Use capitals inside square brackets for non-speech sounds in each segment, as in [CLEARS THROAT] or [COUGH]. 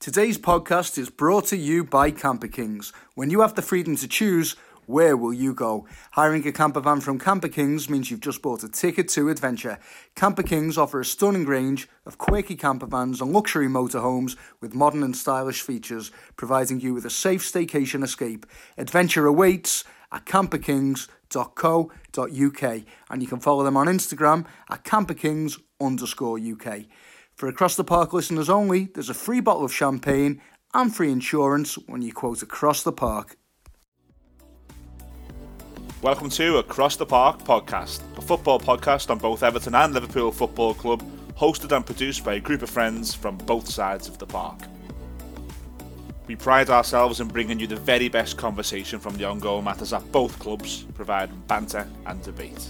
Today's podcast is brought to you by Camper Kings. When you have the freedom to choose, where will you go? Hiring a camper van from Camper Kings means you've just bought a ticket to adventure. Camper Kings offer a stunning range of quirky camper vans and luxury motorhomes with modern and stylish features, providing you with a safe staycation escape. Adventure awaits at camperkings.co.uk and you can follow them on Instagram at camperkings underscore UK. For Across the Park listeners only, there's a free bottle of champagne and free insurance when you quote Across the Park. Welcome to Across the Park podcast, a football podcast on both Everton and Liverpool Football Club, hosted and produced by a group of friends from both sides of the park. We pride ourselves in bringing you the very best conversation from the ongoing matters at both clubs, providing banter and debate.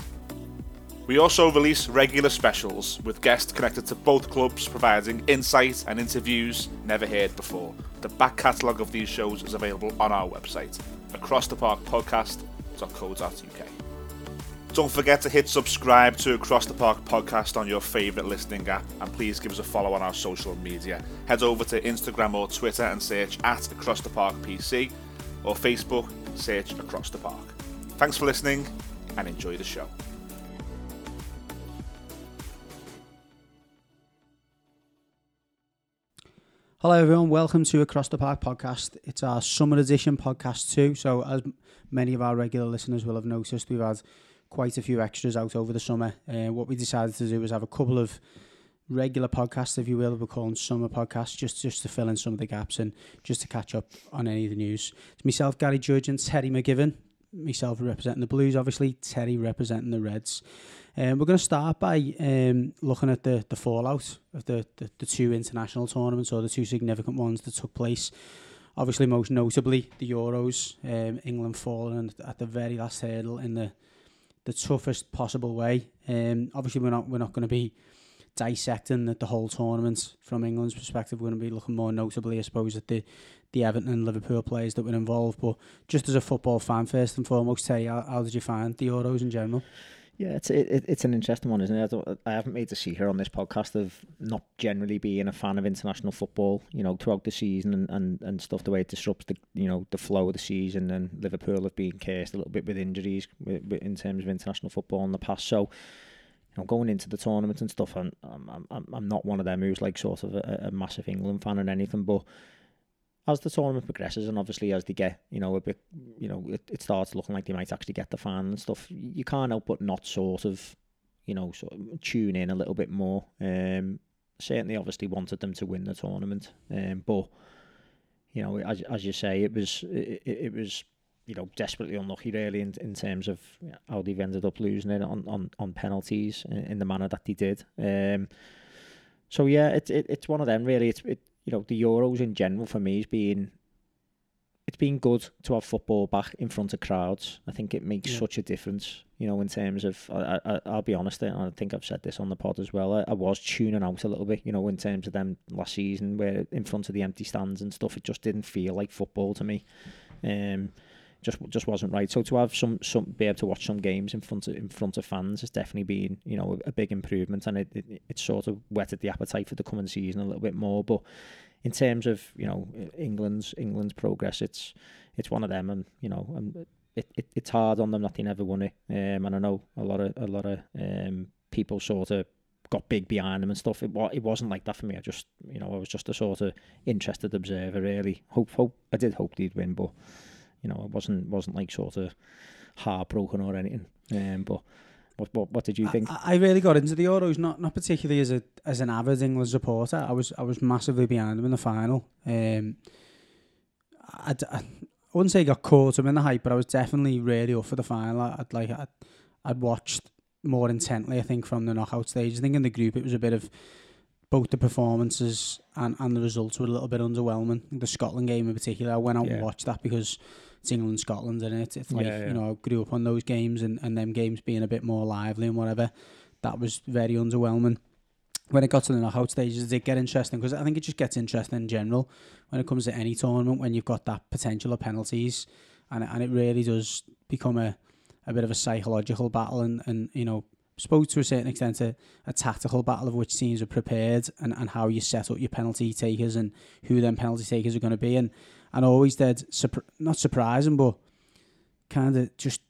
We also release regular specials with guests connected to both clubs, providing insight and interviews never heard before. The back catalogue of these shows is available on our website, acrosstheparkpodcast.co.uk. Don't forget to hit subscribe to Across the Park podcast on your favourite listening app, and please give us a follow on our social media. Head over to Instagram or Twitter and search at Across the Park PC, or Facebook, search Across the Park. Thanks for listening, and enjoy the show. Hello, everyone. Welcome to Across the Park podcast. It's our summer edition podcast, too. So, as many of our regular listeners will have noticed, we've had quite a few extras out over the summer. Uh, what we decided to do was have a couple of regular podcasts, if you will, we're calling summer podcasts, just, just to fill in some of the gaps and just to catch up on any of the news. It's myself, Gary Judge, and Terry McGivern. Myself representing the Blues, obviously, Terry representing the Reds. Um, we're going to start by um, looking at the, the fallout of the, the, the two international tournaments or the two significant ones that took place. Obviously, most notably the Euros, um, England falling at the very last hurdle in the the toughest possible way. Um, obviously, we're not we're not going to be dissecting the, the whole tournament from England's perspective. We're going to be looking more notably, I suppose, at the the Everton and Liverpool players that were involved. But just as a football fan, first and foremost, Terry, how, how did you find the Euros in general? Yeah, it's it, it's an interesting one, isn't it? I, I haven't made the secret on this podcast of not generally being a fan of international football. You know, throughout the season and, and, and stuff, the way it disrupts the you know the flow of the season, and Liverpool have been cursed a little bit with injuries in terms of international football in the past. So, you know, going into the tournament and stuff, I'm I'm I'm, I'm not one of them who's like sort of a, a massive England fan or anything, but as the tournament progresses and obviously as they get, you know, a bit, you know, it, it starts looking like they might actually get the fan and stuff, you can't help but not sort of, you know, sort of tune in a little bit more. Um, certainly, obviously wanted them to win the tournament, um, but you know, as as you say, it was it, it was you know desperately unlucky really in, in terms of how they've ended up losing it on on, on penalties in, in the manner that they did. Um, so yeah, it's it, it's one of them really. It's it, you know, the Euros in general for me has been it's been good to have football back in front of crowds. I think it makes yeah. such a difference, you know, in terms of. I, I, will be honest, and I think I've said this on the pod as well. I, I, was tuning out a little bit, you know, in terms of them last season, where in front of the empty stands and stuff, it just didn't feel like football to me. Um, just just wasn't right. So to have some some be able to watch some games in front of in front of fans has definitely been you know a, big improvement, and it, it it sort of whetted the appetite for the coming season a little bit more. But in terms of you know England's England's progress, it's it's one of them, and you know and it, it it's hard on them that they never won it. Um, and I know a lot of a lot of um people sort of got big behind them and stuff. It it wasn't like that for me. I just you know I was just a sort of interested observer really. Hope hope I did hope they'd win, but you know, it wasn't wasn't like sort of heartbroken or anything. Um, but what, what what did you think? I, I really got into the Euros, not not particularly as a as an avid England supporter. I was I was massively behind them in the final. Um, I, I wouldn't say I got caught up in the hype, but I was definitely really up for the final. I'd like I'd, I'd watched more intently. I think from the knockout stage. I think in the group it was a bit of both the performances and, and the results were a little bit underwhelming. The Scotland game in particular, I went out yeah. and watched that because it's England Scotland and it it's like yeah, yeah. you know I grew up on those games and and them games being a bit more lively and whatever that was very underwhelming when it got to the knockout stages it did get interesting because I think it just gets interesting in general when it comes to any tournament when you've got that potential of penalties and and it really does become a a bit of a psychological battle and and you know suppose to a certain extent, a, a tactical battle of which teams are prepared and, and how you set up your penalty takers and who then penalty takers are going to be. And, and always dead, not surprising, but kind of just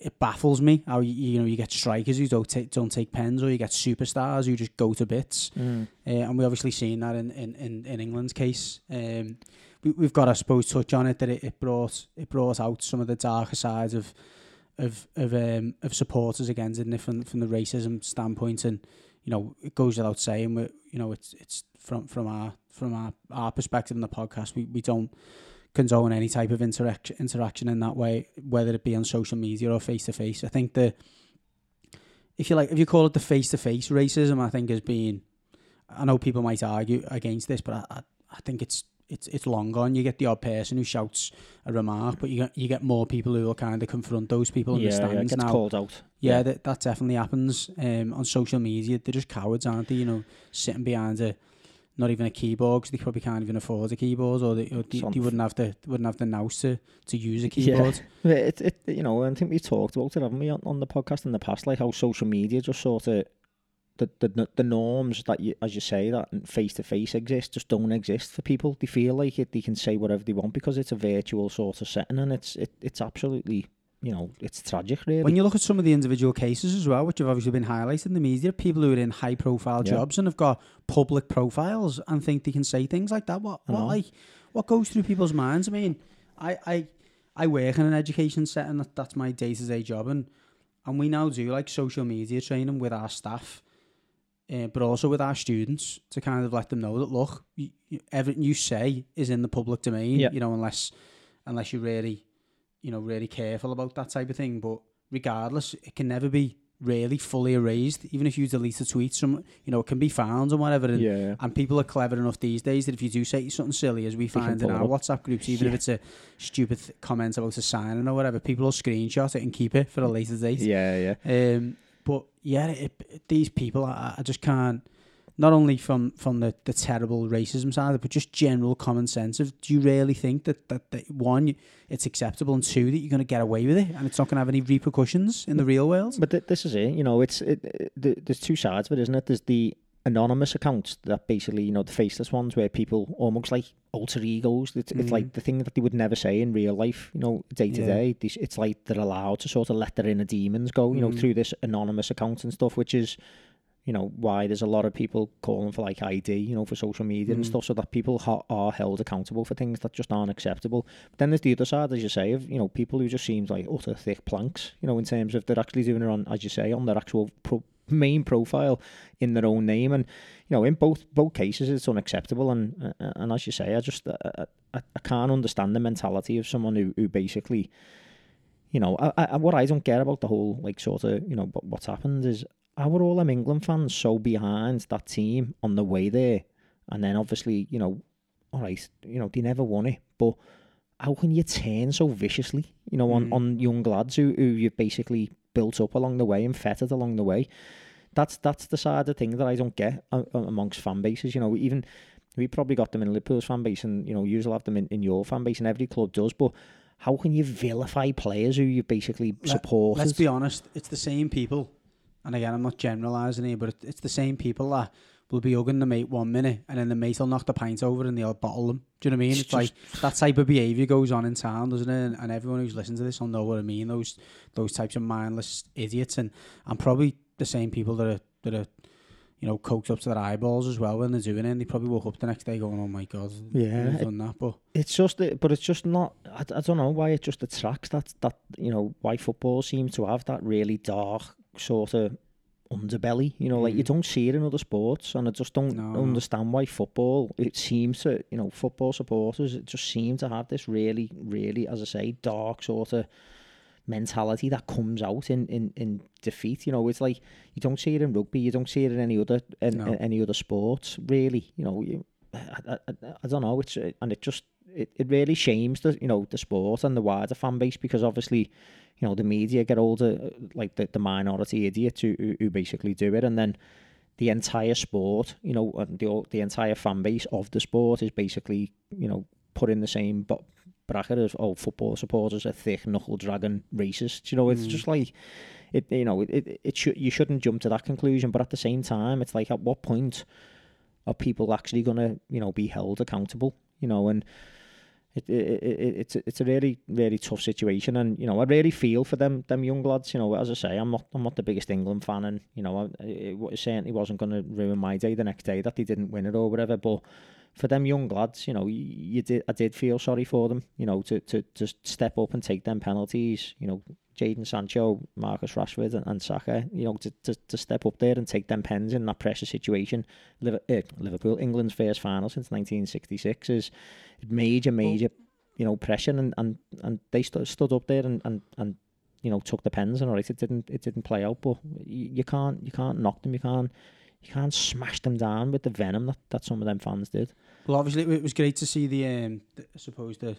it baffles me how you, you know you get strikers who don't take don't take pens or you get superstars who just go to bits Mm. uh, and we obviously seen that in, in, in, in England's case um, we, we've got I suppose touch on it that it, it brought it brought out some of the darker sides of of of um, of supporters against it from from the racism standpoint and you know it goes without saying we you know it's it's from from our from our, our perspective in the podcast we, we don't condone any type of interaction interaction in that way, whether it be on social media or face to face. I think the if you like if you call it the face to face racism, I think has been I know people might argue against this, but I, I, I think it's it's it's long gone. You get the odd person who shouts a remark, but you get you get more people who will kind of confront those people in yeah, the yeah, it gets now. called out. Yeah, that, that definitely happens um, on social media. They're just cowards, aren't they? You know, sitting behind a not even a keyboard because they probably can't even afford a keyboard, or they, or they, they wouldn't have the wouldn't have the nous to, to use a [LAUGHS] keyboard. [LAUGHS] Yeah, It, it, you know, I think we've talked about it, haven't we, on, on the podcast in the past, like how social media just sort of the the the norms that you, as you say, that face to face exist just don't exist for people. They feel like it, they can say whatever they want because it's a virtual sort of setting, and it's it, it's absolutely, you know, it's tragic, really. When you look at some of the individual cases as well, which have obviously been highlighted in the media, people who are in high profile Yeah. jobs and have got public profiles and think they can say things like that. What what like what goes through people's minds? I mean, I I, I work in an education setting. That, that's my day to day job, and and we now do like social media training with our staff. Uh, but also with our students to kind of let them know that look, you, you, everything you say is in the public domain. Yeah. You know, unless unless you're really, you know, really careful about that type of thing. But regardless, it can never be really fully erased. Even if you delete a tweet, some you know, it can be found and whatever. And, yeah, and people are clever enough these days that if you do say something silly, as we find in our up. WhatsApp groups, even if it's a stupid th- comment about a signing or whatever, people will screenshot it and keep it for a later date. yeah, yeah. Um, but yeah, it, it- these people, I, I just can't. Not only from from the, the terrible racism side, but just general common sense of do you really think that, that, that one, it's acceptable, and two, that you're going to get away with it, and it's not going to have any repercussions in the real world? But th- this is it, you know. It's it, it, th- there's two sides of it, isn't it? There's the anonymous accounts that basically, you know, the faceless ones where people almost like alter egos. It's, it's Mhm. like the thing that they would never say in real life, you know, day to Yeah. day. It's like they're allowed to sort of let their inner demons go, you know, Mhm. through this anonymous account and stuff, which is, you know, why there's a lot of people calling for like ID, you know, for social media and Mhm. stuff, so that people ha- are held accountable for things that just aren't acceptable. But then there's the other side, as you say, of you know people who just seems like utter thick planks, you know, in terms of they're actually doing it on, as you say, on their actual pro- main profile in their own name, and you know, in both both cases, it's unacceptable. And uh, and as you say, I just uh, I, I can't understand the mentality of someone who who basically. You know, I, I, what I don't get about the whole like sort of you know what- what's happened is how are all them England fans so behind that team on the way there, and then obviously you know, all right, you know they never won it, but how can you turn so viciously, you know, on, Mm. on young lads who, who you've basically built up along the way and fettered along the way? That's that's the side of thing that I don't get amongst fan bases. You know, even we probably got them in Liverpool's fan base, and you know, you'll have them in, in your fan base, and every club does. But how can you vilify players who you basically support? Let's be honest, it's the same people. And again, I'm not generalising here, but it, it's the same people that will be hugging the mate one minute and then the mate will knock the pint over and they'll bottle them. Do you know what I mean? It's It's, like that type of behaviour goes on in town, doesn't it? And, and everyone who's listening to this will know what I mean. Those those types of mindless idiots and, and probably the same people that are that are you know, coked up to their eyeballs as well when they're doing it. And they probably woke up the next day going, "Oh my god, Yeah, I've done that." But It's just, but it's just not. I, I don't know why it just attracts that that you know why football seems to have that really dark sort of underbelly. You know, like you Mm. don't see it in other sports, and I just don't No, understand why football. It seems to you know football supporters it just seem to have this really, really, as I say, dark sort of mentality that comes out in, in, in defeat. You know, it's like you don't see it in rugby, you don't see it in any other in, No. in any other sports. Really, you know, you, I, I, I- don't know. It's and it just it, it really shames the you know the sport and the wider fan base because obviously, you know, the media get all the like the, the minority idiots who, who who basically do it, and then the entire sport, you know, and the the entire fan base of the sport is basically you know put in the same bo- bracket as oh football supporters are thick knuckle dragon racists. You know, it's Mm. just like it you know it it, should you shouldn't jump to that conclusion. But at the same time, it's like at what point are people actually going to you know be held accountable? You know, and it, it, it, it's it's a really really tough situation, and you know I really feel for them them young lads. You know, as I say, I'm not I'm not the biggest England fan, and you know it, it certainly wasn't going to ruin my day the next day that they didn't win it or whatever. But for them young lads, you know, you, did I did feel sorry for them. You know, to to to step up and take them penalties. You know, Jadon Sancho, Marcus Rashford, and, and Saka, you know, to, to, to step up there and take them pens in that pressure situation. Eh, Liverpool, England's first final since 1966 is major, major, you know, pressure, and, and, and they st- stood up there and, and, and you know took the pens and all right, it didn't it didn't play out, but you, you can't you can't knock them, you can't you can't smash them down with the venom that, that some of them fans did. Well, obviously it was great to see the, um, the I suppose the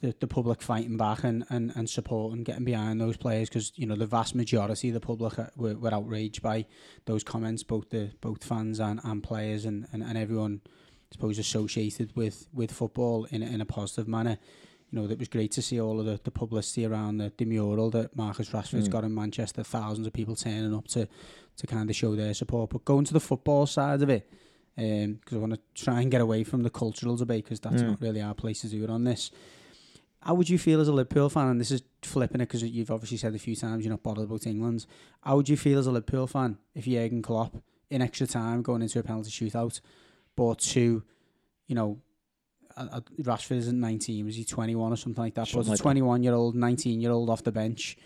the, the public fighting back and, and, and supporting, getting behind those players because you know the vast majority of the public were, were outraged by those comments, both the both fans and, and players and, and, and everyone, I suppose, associated with, with football in in a positive manner. You know, it was great to see all of the, the publicity around the, the mural that Marcus Rashford's mm. got in Manchester. Thousands of people turning up to to kind of show their support. But going to the football side of it, because um, I want to try and get away from the cultural debate because that's mm. not really our place to do it on this. How would you feel as a Liverpool fan? And this is flipping it because you've obviously said a few times you're not bothered about England. How would you feel as a Liverpool fan if Jurgen Klopp, in extra time, going into a penalty shootout, bought two, you know, uh, Rashford isn't 19, was he 21 or something like that? Something but like a 21 year old, 19 year old off the bench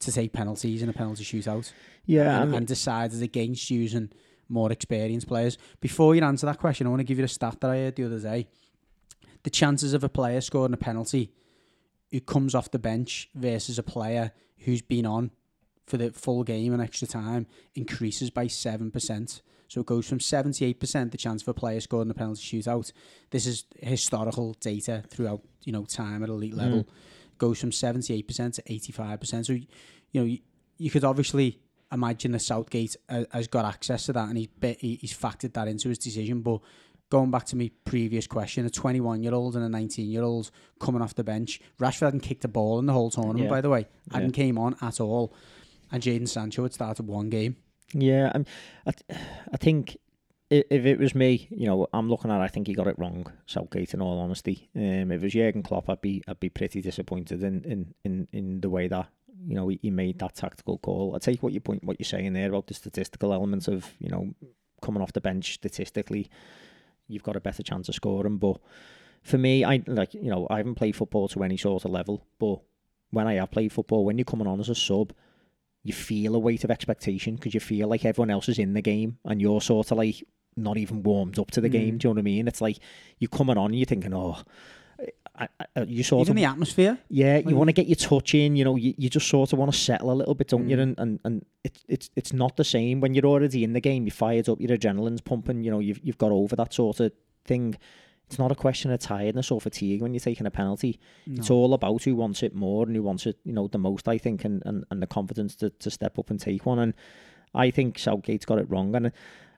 to take penalties in a penalty shootout. Yeah. And, and decided against using more experienced players. Before you answer that question, I want to give you a stat that I heard the other day. The chances of a player scoring a penalty who comes off the bench versus a player who's been on for the full game and extra time increases by 7%. So it goes from 78% the chance for a player scoring a penalty shootout. This is historical data throughout, you know, time at elite level. Mm. Goes from 78% to 85%. So, you know, you, you could obviously imagine that Southgate has got access to that and he's, he's factored that into his decision. But going back to my previous question, a 21 year old and a 19 year old coming off the bench. Rashford hadn't kicked a ball in the whole tournament, yeah. by the way, hadn't yeah. came on at all. And Jadon Sancho had started one game. Yeah, I'm, I, [SIGHS] I think if it was me, you know, I'm looking at. I think he got it wrong, Southgate. In all honesty, um, if it was Jurgen Klopp, I'd be I'd be pretty disappointed in in in, in the way that you know he, he made that tactical call. I take what you point what you're saying there about the statistical elements of you know coming off the bench statistically you've got a better chance of scoring. But for me, I like you know I haven't played football to any sort of level, but when I have played football, when you're coming on as a sub, you feel a weight of expectation because you feel like everyone else is in the game and you're sort of like not even warmed up to the mm. game. Do you know what I mean? It's like you're coming on and you're thinking, oh, I, I, you sort Even of the atmosphere. Yeah, you want to get your touch in. You know, you, you just sort of want to settle a little bit, don't mm. you? And and and it's it's it's not the same when you're already in the game. You're fired up, your adrenaline's pumping. You know, you've you've got over that sort of thing. It's not a question of tiredness or fatigue when you're taking a penalty. No. It's all about who wants it more and who wants it, you know, the most. I think, and and, and the confidence to to step up and take one. And I think Southgate's got it wrong. And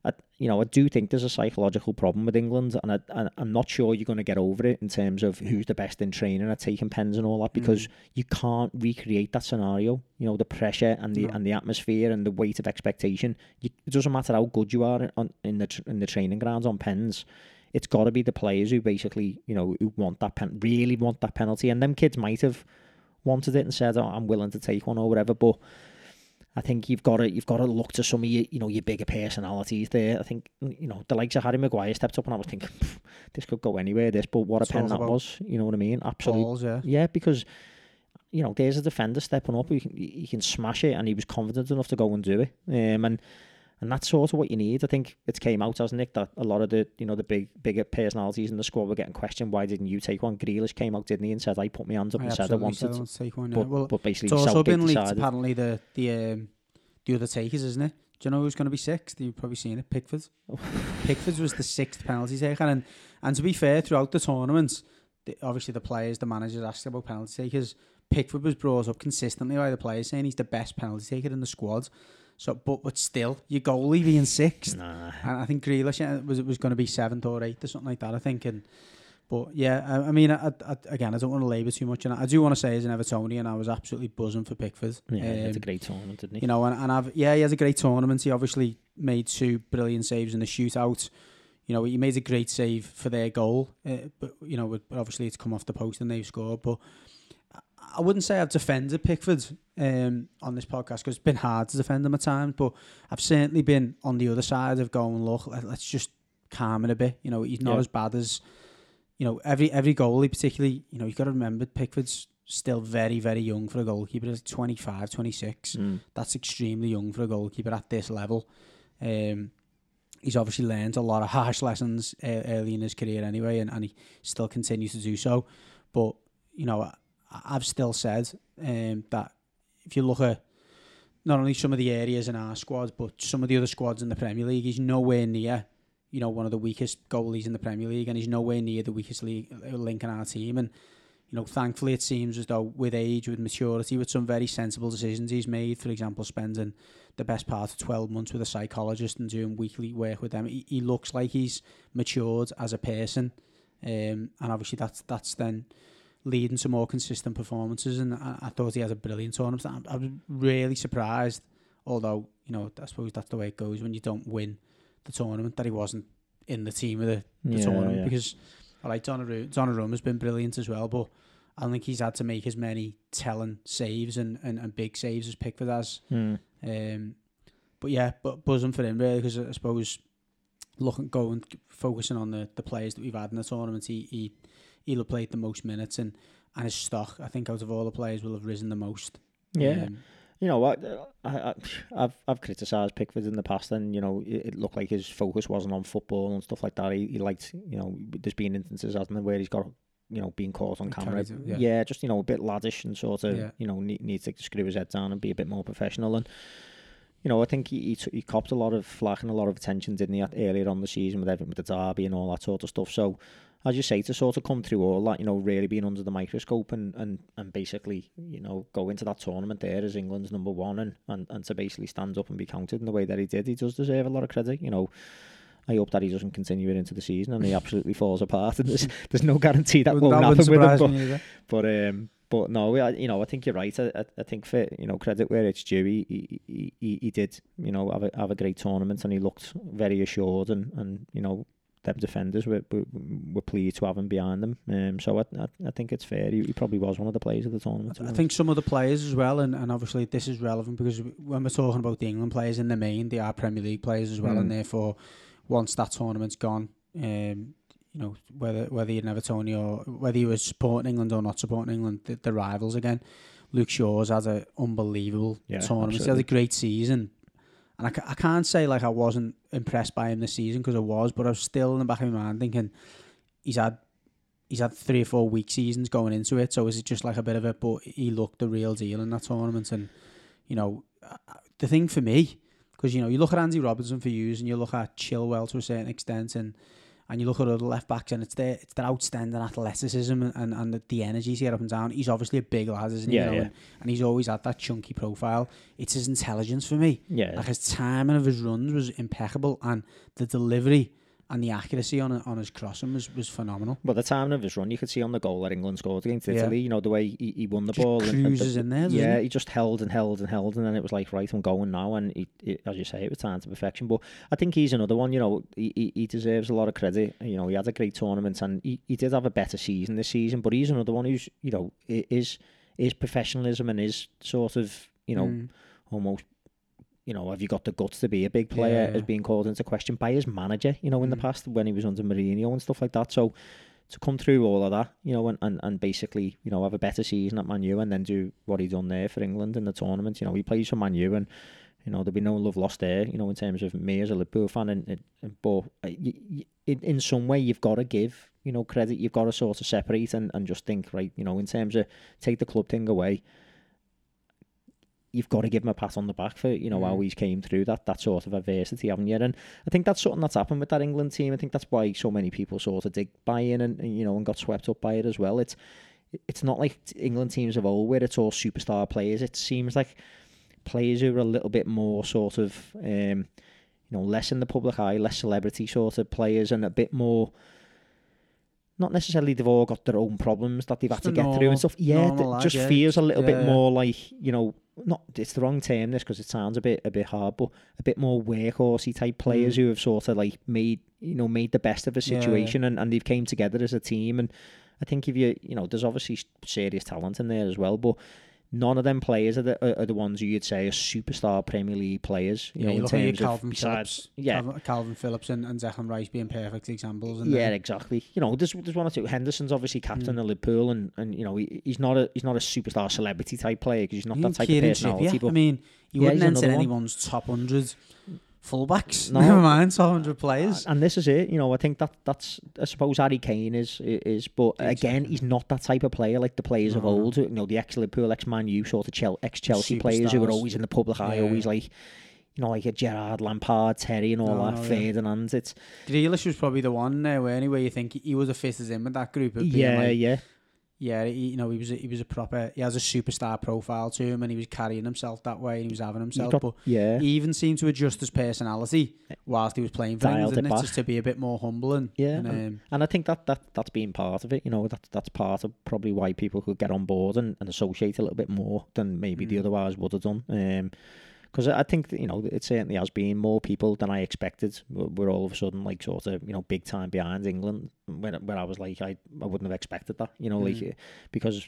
I, you know, I do think there's a psychological problem with England, and I, I, am not sure you're going to get over it in terms of who's the best in training at taking pens and all that, because mm. you can't recreate that scenario. You know, the pressure and the no. and the atmosphere and the weight of expectation. You, it doesn't matter how good you are on, in the in the training grounds on pens. It's got to be the players who basically, you know, who want that pen, really want that penalty, and them kids might have wanted it and said, "Oh, I'm willing to take one" or whatever, but I think you've got to you've got to look to some of your you know your bigger personalities there. I think you know the likes of Harry Maguire stepped up and I was thinking this could go anywhere. This, but what it's a pen that was. You know what I mean? Absolutely. yeah. yeah, because you know there's a defender stepping up. He can he can smash it, and he was confident enough to go and do it. Um, and and that's sort of what you need. I think it came out, hasn't it, that a lot of the you know the big bigger personalities in the squad were getting questioned. Why didn't you take one? Grealish came out, didn't he, and said I put my hands up I and said I wanted to take one. Yeah. But, well, but basically, it's also Southgate been leaked. decided. Apparently, the the um, the other takers, isn't it? Do you know who's going to be sixth? You've probably seen it. Pickford. [LAUGHS] Pickford was the sixth penalty taker, and and to be fair, throughout the tournament, the, obviously the players, the managers asked about penalty takers. Pickford was brought up consistently by the players saying he's the best penalty taker in the squad. So, but but still, your goalie being sixth, nah. and I think Grealish was it was going to be seventh or eighth or something like that. I think, and But yeah, I, I mean, I, I, again, I don't want to labour too much, and I do want to say as an Evertonian, I was absolutely buzzing for Pickford. Yeah, um, it's a great tournament, didn't he? You know, and, and I've yeah, he has a great tournament. He obviously made two brilliant saves in the shootout. You know, he made a great save for their goal, uh, but you know, but obviously it's come off the post and they've scored. But I- wouldn't say I've defended Pickford um, on this podcast because it's been hard to defend him at times. But I've certainly been on the other side of going, look, let, let's just calm it a bit. You know, he's not Yeah. as bad as you know every every goalie, particularly. You know, you've got to remember Pickford's still very very young for a goalkeeper. He's 25, 26 Mm. that's extremely young for a goalkeeper at this level. Um, he's obviously learned a lot of harsh lessons uh, early in his career anyway, and, and he still continues to do so. But you know, I've still said um, that if you look at not only some of the areas in our squad, but some of the other squads in the Premier League, he's nowhere near. You know, one of the weakest goalies in the Premier League, and he's nowhere near the weakest league, uh, link in our team. And you know, thankfully, it seems as though with age, with maturity, with some very sensible decisions he's made, for example, spending the best part of 12 months with a psychologist and doing weekly work with them, he, he looks like he's matured as a person. Um, and obviously, that's that's then leading to more consistent performances. And I, I thought he had a brilliant tournament. I, I was really surprised, although, you know, I suppose that's the way it goes when you don't win the tournament, that he wasn't in the team of the, the Yeah, tournament yeah. because I like Donnarumma. Donnarumma has been brilliant as well, but I don't think he's had to make as many telling saves and, and, and big saves as Pickford has. Mm. Um, but yeah, but buzzing for him really because I suppose looking going focusing on the, the players that we've had in the tournament, he he he'll have played the most minutes and and his stock I think out of all the players will have risen the most. Yeah. Um, You know what? I, I, I've I've criticised Pickford in the past, and you know it, looked like his focus wasn't on football and stuff like that. He, he liked, you know, there's been instances hasn't there, where he's got, you know, being caught on camera. It, yeah. yeah. just you know a bit laddish and sort of, Yeah. you know, need, needs to screw his head down and be a bit more professional. And you know, I think he he, t- he copped a lot of flack and a lot of attention, didn't he, at- earlier on the season with everything with the derby and all that sort of stuff. So as you say, to sort of come through all that, you know, really being under the microscope and, and, and basically, you know, go into that tournament there as England's number one and, and, and to basically stand up and be counted in the way that he did, he does deserve a lot of credit. You know, I hope that he doesn't continue it into the season and he absolutely falls apart. And there's, [LAUGHS] there's no guarantee that won't happen with him. But, but um, but no, I, you know, I think you're right. I, I, think for you know credit where it's due, he he, he, he- he did you know have a have a great tournament and he looked very assured and, and you know them defenders were, were were pleased to have him behind them. Um, so I, I I think it's fair. He, he probably was one of the players of the tournament. to be I think some of the players as well, and, and obviously this is relevant because when we're talking about the England players in the main, they are Premier League players as well, and Mm. therefore once that tournament's gone, um, you know whether whether you're an Evertonian or whether you were supporting England or not supporting England, the, the rivals again. Luke Shaw's had an unbelievable Yeah, tournament. He had a great season. And I, I can't say like I wasn't impressed by him this season because I was, but I was still in the back of my mind thinking he's had he's had three or four weak seasons going into it. So is it just like a bit of a? But he looked the real deal in that tournament, and you know the thing for me because you know you look at Andy Robertson for years, and you look at Chilwell to a certain extent, and and you look at other left backs, and it's their it's their outstanding athleticism and, and, and the, the energy to get up and down. He's obviously a big lad, isn't he? Yeah, you know, yeah. And, and he's always had that chunky profile. It's his intelligence for me. yeah, Like his timing of his runs was impeccable, and the delivery and the accuracy on on his crossing was, was phenomenal. But the timing of his run, you could see on the goal that England scored against Yeah. Italy. You know the way he, he won the Just ball. and- and the- cruises in there, yeah, he? just held and held and held, and then it was like, right, I'm going now. And he, he, as you say, it was time to perfection. But I think he's another one. You know, he, he, deserves a lot of credit. You know, he had a great tournament, and he, he did have a better season this season. But he's another one who's, you know, is is professionalism and is sort of, you know, Mm. almost. You know, have you got the guts to be a big player? Yeah. Has been called into question by his manager. You know, in the Mm. past when he was under Mourinho and stuff like that. So to come through all of that, you know, and, and, and basically, you know, have a better season at Man U and then do what he done there for England in the tournament. You know, he plays for Man U and, you know, there'll be no love lost there, you know, in terms of me as a Liverpool fan. And, and, but uh, y y in, in some way, you've got to give, you know, credit. You've got to sort of separate and, and just think, right, you know, in terms of take the club thing away, you've got to give him a pat on the back for you know how Mm. he's came through that that sort of adversity, haven't you? And I think that's something that's happened with that England team. I think that's why so many people sort of did buy in and, and you know and got swept up by it as well. It's it's not like England teams of old where it's all superstar players. It seems like players who are a little bit more sort of um, you know less in the public eye, less celebrity sort of players, and a bit more not necessarily they've all got their own problems that they've had Just to get through and stuff. Yeah, it just yeah. feels a little Yeah, bit more like you know, not it's the wrong term this because it sounds a bit a bit hard, but a bit more workhorsey type players Mm. who have sort of like made you know made the best of a Yeah, yeah. situation and and they've came together as a team and. I think if you you know, there's obviously serious talent in there as well, but none of them players are the are, are the ones who you'd say are superstar Premier League players. You Yeah, know, you in look at your terms of Kalvin besides, Phillips, yeah, Kalvin, Kalvin Phillips and, and Declan Rice being perfect examples. And yeah, exactly. You know, there's there's one or two. Henderson's obviously captain Mm. of Liverpool, and, and you know he, he's not a he's not a superstar celebrity type player because he's not that type of personality. I But mean, you Yeah, wouldn't enter one. anyone's top hundred fullbacks. No. Never mind, top hundred players. and this is it. You know, I think that that's I suppose Harry Kane is is, but again, he's not that type of player like the players of No, no. old. You know, the ex Liverpool, ex Man U sort of Chel- ex Chelsea players who were always in the public eye, Yeah. always like. You know, like a Gerrard, Lampard, Terry, and all No, that. no, yeah. Ferdinand. It's Grealish was probably the one uh, now, anyway. You think he was a fittest in with that group. Of yeah, like, yeah. Yeah. He, you know, he was a, he was a proper. He has a superstar profile to him, and he was carrying himself that way, and he was having himself. got- but yeah. he even seemed to adjust his personality whilst he was playing for England, it. Just to be a bit more humble and Yeah, and, um, And I think that, that that's been part of it. You know, that that's part of probably why people could get on board and, and associate a little bit more than maybe the Mm. otherwise would have done. Um because I think you know it certainly has been more people than I expected. We're, all of a sudden like sort of you know big time behind England. When when I was like I I wouldn't have expected that. You know, like Mm. uh, because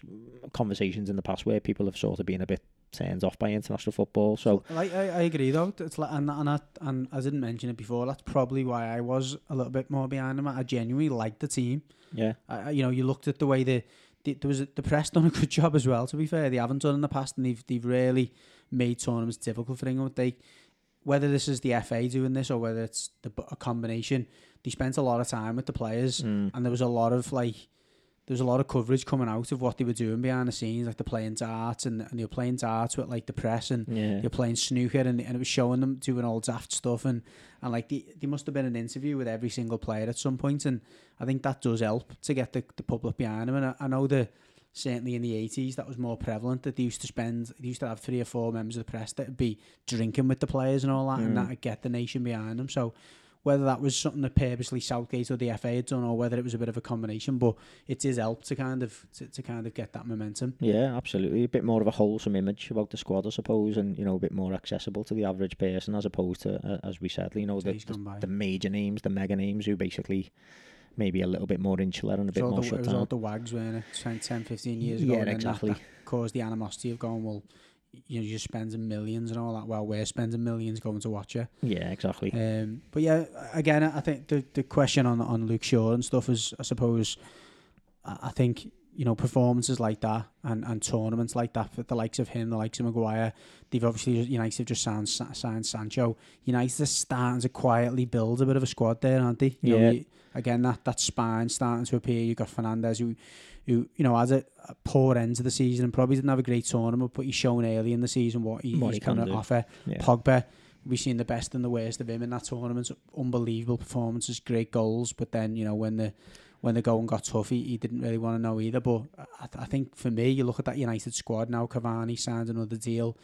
conversations in the past where people have sort of been a bit turned off by international football. So Like I, I agree though. It's like and and I, and I didn't mention it before. That's probably why I was a little bit more behind them. I genuinely liked the team. yeah, I- you know, you looked at the way the, the there was a, the press done a good job as well. To be fair, they haven't done in the past, and they've they've really made tournaments difficult for England. They whether this is the FA doing this or whether it's the, a combination, they spent a lot of time with the players, Mm. and there was a lot of like. There was a lot of coverage coming out of what they were doing behind the scenes, like they're playing darts and, and they were playing darts with like the press and yeah, you're playing snooker and, and it was showing them doing all daft stuff and, and like the, there must have been an interview with every single player at some point and I think that does help to get the, the public behind them and I, I know that certainly in the 80s that was more prevalent that they used to spend they used to have three or four members of the press that would be drinking with the players and all that and Mm. that would get the nation behind them so whether that was something that purposely Southgate or the FA had done or whether it was a bit of a combination but it is help to kind of to, to kind of get that momentum Yeah, absolutely. A bit more of a wholesome image about the squad, I suppose, and you know, a bit more accessible to the average person, as opposed to, uh, as we said, you know, the, Days gone by. the, the major names, the mega names, who basically maybe a little bit more insular and a bit was all more the, it shut was all down. the wags, weren't it? 10, 10 15 years ago. Yeah, exactly. That, that caused the animosity of going, well, you know, you're spending millions and all that. Well, we're spending millions going to watch you. Yeah, exactly. Um, but yeah, again, I think the, the question on, on Luke Shaw and stuff is, I suppose, I think, you know, performances like that and, and tournaments like that, for the likes of him, the likes of Maguire, they've obviously, United have just signed, signed Sancho. United are starting to quietly build a bit of a squad there, aren't they? You know, Yeah. you- again, that, that spine starting to appear. You've got Fernandes, who, who you know, has a, a poor end to the season and probably didn't have a great tournament, but he's shown early in the season what, he, What he's he going to offer. Yeah. Pogba, we've seen the best and the worst of him in that tournament. Unbelievable performances, great goals, but then you know when the when the going got tough, he, he didn't really want to know either. But I, I think for me, you look at that United squad now. Cavani signed another deal.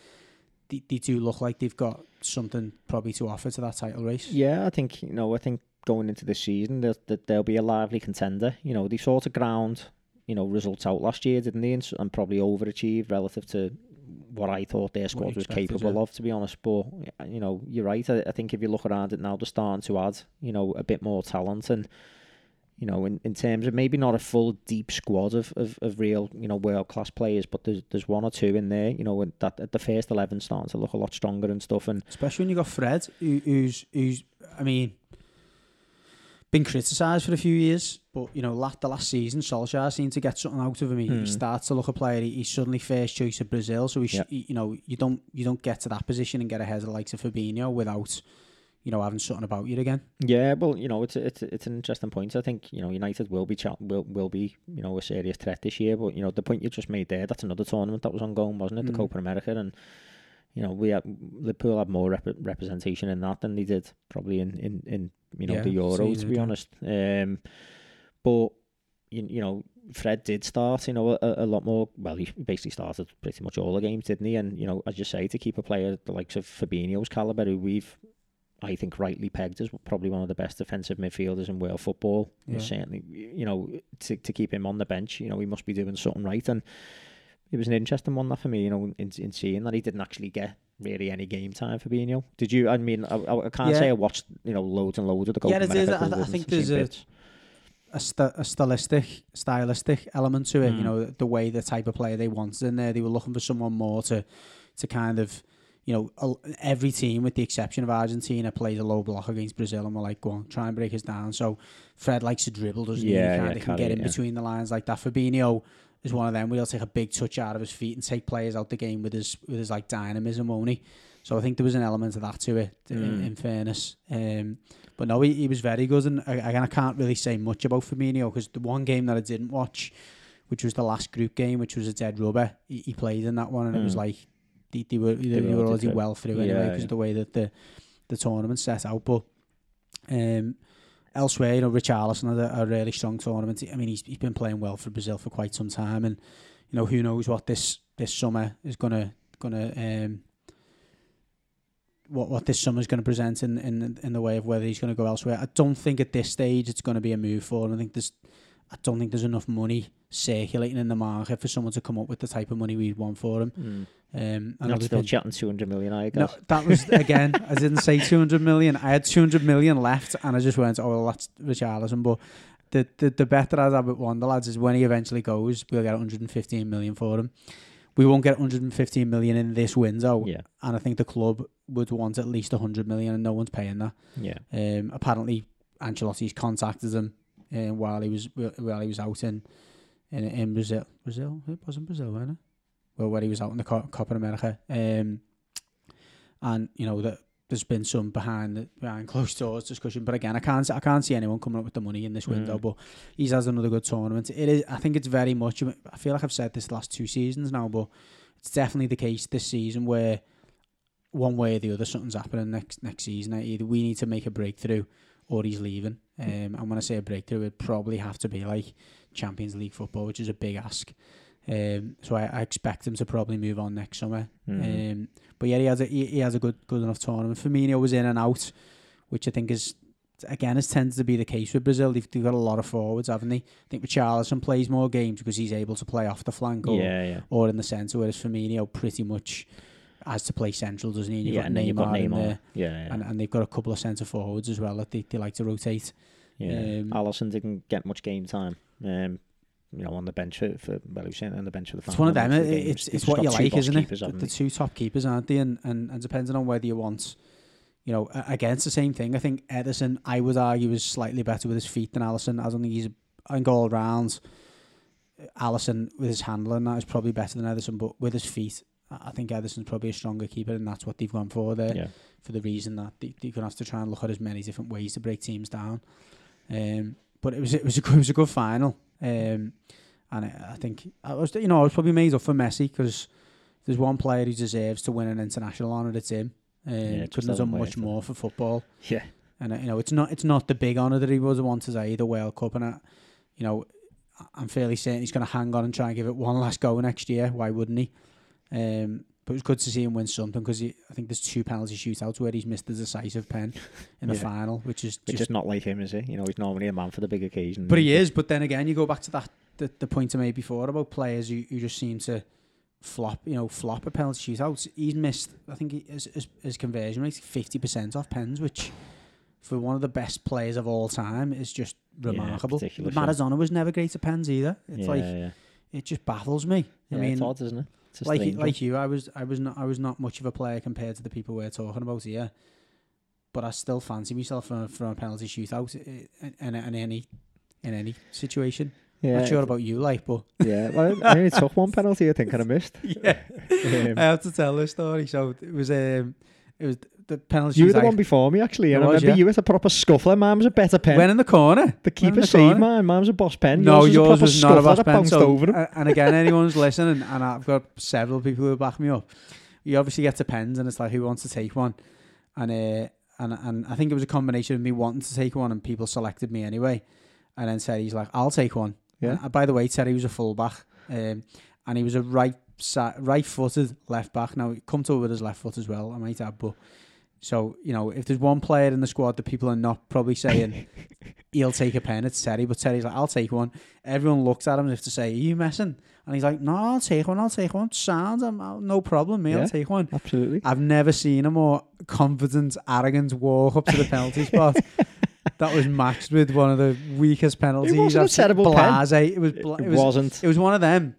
They, they do look like they've got something probably to offer to that title race. Yeah, I think you know. I think going into this season, that there'll be a lively contender. You know, they sort of ground, you know, results out last year, didn't they? And, and probably overachieved relative to what I thought their squad was capable yeah. of. To be honest, but you know, you're right. I, I think if you look around it now, they're starting to add, you know, a bit more talent and. You know, in, in terms of maybe not a full deep squad of, of, of real, you know, world class players, but there's there's one or two in there, you know, that at the first eleven starting to look a lot stronger and stuff. And Especially when you got Fred, who, who's who's I mean, been criticised for a few years, but you know, last the last season, Solskjaer seemed to get something out of him. He, Hmm. he starts to look a player. He, he's suddenly first choice of Brazil, so he, sh- Yeah. he- you know, you don't you don't get to that position and get ahead of the likes of Fabinho without, you know, having something about you again. Yeah, well, you know, it's it's it's an interesting point. I think you know United will be will will be you know a serious threat this year. But you know the point you just made there, that's another tournament that was ongoing, wasn't it? The Mm. Copa America, and you know we had, Liverpool had more rep- representation in that than they did probably in in, in you know Yeah, the Euro to be honest. Um, but you, you know Fred did start you know a, a lot more. Well, he basically started pretty much all the games, didn't he? And you know as you say, to keep a player the likes of Fabinho's caliber, who we've I think rightly pegged as probably one of the best defensive midfielders in world football. Yeah. Certainly, you know, to to keep him on the bench, you know, he must be doing something right. And it was an interesting one that for me, you know, in, in seeing that he didn't actually get really any game time for Fabinho. Did you? I mean, I, I can't Yeah. say I watched you know loads and loads of the Copa Yeah. America I- I think there's a- a, st- a stylistic stylistic element to it. Mm. You know, the way the type of player they wanted in there. They were looking for someone more to to kind of, you know, every team with the exception of Argentina plays a low block against Brazil, and we're like, go on, try and break us down. So Fred likes to dribble, doesn't Yeah, he? He yeah, kind of can get in yeah. between the lines like that. Fabinho is one of them where he'll take a big touch out of his feet and take players out the game with his with his like dynamism, won't? So I think there was an element of that to it. In, Mm. in fairness, um, but no, he, he was very good, and again, I can't really say much about Firmino because the one game that I didn't watch, which was the last group game, which was a dead rubber, he, he played in that one, and it was Mm. like they, they were they, were were already through. well through anyway because yeah. of the way that the the tournament set out. But um, elsewhere, you know, Richarlison had a, a really strong tournament. I mean, he's he's been playing well for Brazil for quite some time, and you know, who knows what this this summer is gonna gonna um what what this summer is going to present in, in in the way of whether he's going to go elsewhere. I don't think at this stage it's going to be a move for him. I think there's I don't think there's enough money circulating in the market for someone to come up with the type of money we'd want for him. Mm. Um, and Not still been- chatting 200 million, I no, that was [LAUGHS] again. I didn't say 200 million. I had 200 million left, and I just went, "Oh, well, that's Richarlison." But the the, the bet that I'd have with one the lads is when he eventually goes, we'll get 115 million for him. We won't get 115 million in this window, Yeah, and I think the club would want at least 100 million, and no one's paying that. yeah. Um, apparently, Ancelotti's contacted him uh, while he was while he was out in in, in Brazil. Brazil, it wasn't Brazil, wasn't it? Well, when he was out in the Co- Copa America, um, and you know that there's been some behind the, behind closed doors discussion. But again, I can't I can't see anyone coming up with the money in this window. Mm. But he's has another good tournament. It is. I think it's very much. I feel like I've said this the last two seasons now, but it's definitely the case this season where one way or the other something's happening next next season. Either we need to make a breakthrough or he's leaving. Um, and when I say a breakthrough, it'd probably have to be like Champions League football, which is a big ask. Um, so I, I expect him to probably move on next summer. Mhm. Um, but yeah, he has a he, he has a good good enough tournament. Firmino was in and out, which I think is again has tends to be the case with Brazil. They've, they've got a lot of forwards, haven't they? I think Richarlison plays more games because he's able to play off the flank or, yeah, yeah. or in the centre, whereas Firmino pretty much has to play central, doesn't he? And you've yeah, got and then you've got Neymar Neymar. there, Yeah, yeah. and, and they've got a couple of centre forwards as well that they, they like to rotate. yeah. um, Alisson didn't get much game time. Um, you know, on the bench for, for well, he was saying on the bench for the It's one of them. it- It's it's what you like, isn't it? The, the two top keepers, aren't they? And, and and depending on whether you want, you know, again, it's the same thing. I think Ederson, I would argue, is slightly better with his feet than Alisson. I don't think he's. I think all round, Alisson with his handling that is probably better than Ederson, but with his feet, I think Ederson's probably a stronger keeper, and that's what they've gone for there. Yeah, for the reason that they, they're gonna have to try and look at as many different ways to break teams down. Um, but it was it was a good, [LAUGHS] it was a good final, um, and I, I think I was you know I was probably made up for Messi because there's one player who deserves to win an international honour. It's him. Um, Yeah, couldn't have done much more for football, [LAUGHS] yeah, and uh, you know it's not it's not the big honour that he was want to say the World Cup, and I, you know I'm fairly certain he's going to hang on and try and give it one last go next year. Why wouldn't he? Um, but it was good to see him win something because I think there's two penalty shootouts where he's missed the decisive pen in the Yeah. final, which is which just. not like him, is he? You know, he's normally a man for the big occasion. But he is. But then again, you go back to that the, the point I made before about players who, who just seem to flop, you know, flop at penalty shootouts. He's missed. I think he, his, his, his conversion rate fifty percent off pens, which for one of the best players of all time is just remarkable. yeah. Maradona was never great at pens either. It's yeah, like it just baffles me. Yeah, I mean, it's odd, isn't it? Like strange like you, I was I was not I was not much of a player compared to the people we're talking about here, but I still fancy myself from from a penalty shootout in, in, in any in any situation. yeah, Not sure about you, like, but yeah. Well, I only took one penalty. I think, and I missed. [LAUGHS] yeah, Um, I have to tell this story. So it was um, it was the penalty you were the one before me, actually. And I I remember yeah. you was a proper scuffler. Mine was a better pen. Went in the corner. the keeper the saved mine. Mine was a boss pen. No, yours, yours was, was not a boss pen. So, over him. and again, anyone's listening, and I've got several people who back me up. You obviously get to pens, and it's like who wants to take one, and uh, and and I think it was a combination of me wanting to take one, and people selected me anyway, and then said he's like, I'll take one. Yeah. And, uh, by the way, Terry was a fullback, um, and he was a right si- right-footed left back. Now, to with his left foot as well, I might add, but So you know, if there's one player in the squad that people are not probably saying [LAUGHS] he'll take a pen, it's Terry. But Terry's like, I'll take one. Everyone looks at him as if to say, Are you messing? And he's like, No, I'll take one. I'll take one. Sounds, I'm, I'll, no problem. Me, Yeah. I'll take one. Absolutely. I've never seen a more confident, arrogant walk up to the penalty [LAUGHS] spot. That was matched with one of the weakest penalties. It wasn't a I've seen. terrible pen. It was. Bla- It, it was wasn't. it was one of them.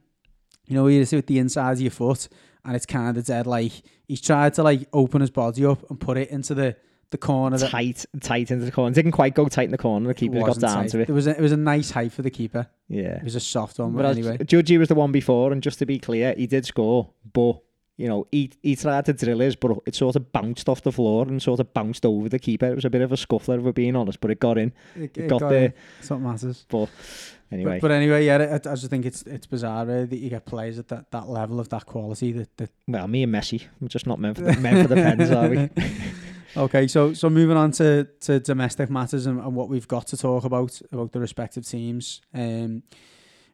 You know, you see with the inside of your foot, and it's kind of dead. Like he's tried to like open his body up and put it into the the corner. That tight, tight into the corner. Didn't quite go tight in the corner. The keeper got down tight. to it. It was a, it was a nice height for the keeper. Yeah. It was a soft one, But but anyway. Judgy was the one before, and just to be clear, he did score, but you know, he he tried to drill his, but it sort of bounced off the floor and sort of bounced over the keeper. It was a bit of a scuffler, if we're being honest, but it got in. It, It got there. in. It's what matters. But anyway, But, but anyway, yeah, I, I just think it's it's bizarre really, that you get players at that, that level of that quality. That, that well, me and Messi, we're just not meant for the, meant for the pens, are we? [LAUGHS] Okay, so so moving on to, to domestic matters and, and what we've got to talk about about the respective teams. Um,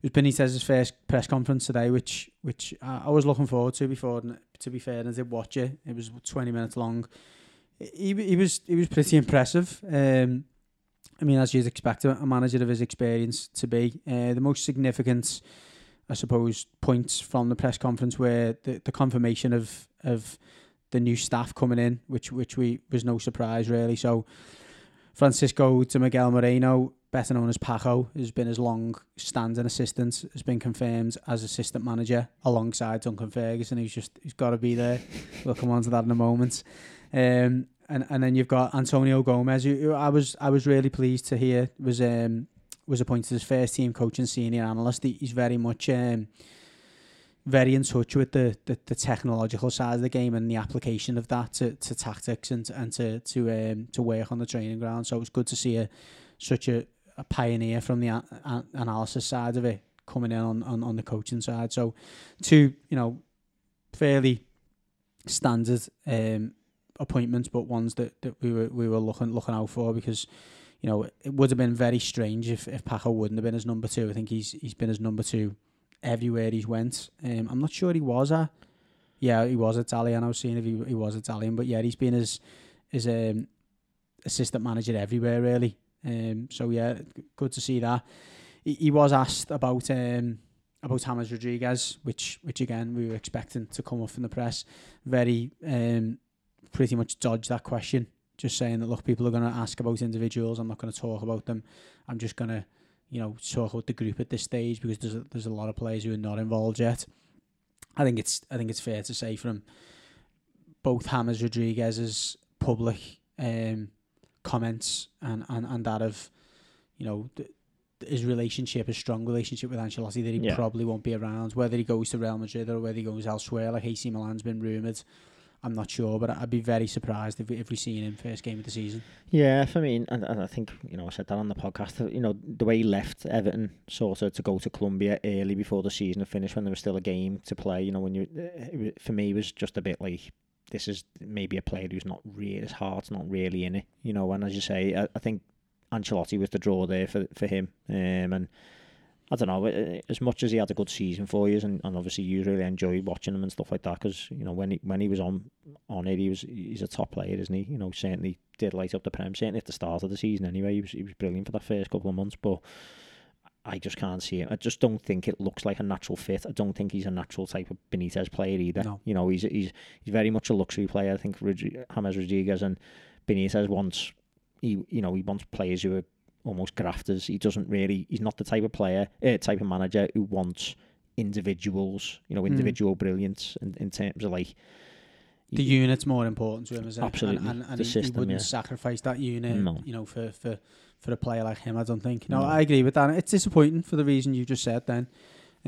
it was Benitez's first press conference today, which which I, I was looking forward to before. And to be fair, and I did watch it. It was twenty minutes long. He he was he was pretty impressive. Um, I mean, as you'd expect a manager of his experience to be. Uh, the most significant, I suppose, points from the press conference were the, the confirmation of of the new staff coming in, which which we was no surprise really. So Francisco de Miguel Moreno, better known as Paco, has been his long standing assistant, has been confirmed as assistant manager alongside Duncan Ferguson. He's just he's got to be there. we'll come on to that in a moment. Um, and and then you've got Antonio Gomez, who, who I was I was really pleased to hear was um was appointed as first team coach and senior analyst. He- He's very much um very in touch with the, the, the technological side of the game and the application of that to, to tactics and and to to um, to work on the training ground. So it's good to see a such a, a pioneer from the a- a- analysis side of it coming in on, on, on the coaching side. So two, you know, fairly standard um, appointments, but ones that, that we were we were looking looking out for because. You know, it would have been very strange if, if Paco wouldn't have been his number two. I think he's he's been his number two everywhere he's went. Um, I'm not sure he was a Yeah, he was Italian. I was seeing if he, he was Italian, but yeah, he's been his his um, assistant manager everywhere really. Um, so yeah, good to see that. He, was asked about um, about James Rodriguez, which which again we were expecting to come off in the press. Very um, pretty much dodged that question, just saying that look, people are going to ask about individuals. I'm not going to talk about them. I'm just going to you know, talk about the group at this stage because there's a, there's a lot of players who are not involved yet. I think it's I think it's fair to say from both James Rodriguez's public um, comments and, and, and that of you know th- his relationship, his strong relationship with Ancelotti, that he Yeah. probably won't be around. Whether he goes to Real Madrid or whether he goes elsewhere, like AC Milan's been rumoured. I'm not sure, but I'd be very surprised if if we see him first game of the season. Yeah, for me, and, and I think you know I said that on the podcast. You know the way he left Everton, sort of to go to Colombia early before the season had finished, when there was still a game to play. You know, when you for me it was just a bit like this is maybe a player who's not really his heart's not really in it. You know, and as you say, I, I think Ancelotti was the draw there for for him. Um, and I don't know, as much as he had a good season for you, and, and obviously you really enjoyed watching him and stuff like that, because you know when he when he was on on it, he was he's a top player, isn't he? You know, certainly did light up the prem, certainly at the start of the season. Anyway, he was he was brilliant for that first couple of months, but. I just can't see it. I just don't think it looks like a natural fit. I don't think he's a natural type of Benitez player either. No. You know, he's he's he's very much a luxury player. I think Rodri- James Rodriguez and Benitez wants he you know he wants players who are almost grafters. He doesn't really. He's not the type of player, uh, type of manager who wants individuals. You know, Mm. individual brilliance in, in terms of like the unit's more important to him, Absolutely. it? And, and, and he, system, he wouldn't yeah. sacrifice that unit, No. you know, for, for, for a player like him. I don't think. No, No. I agree with that. It's disappointing for the reason you just said. Then,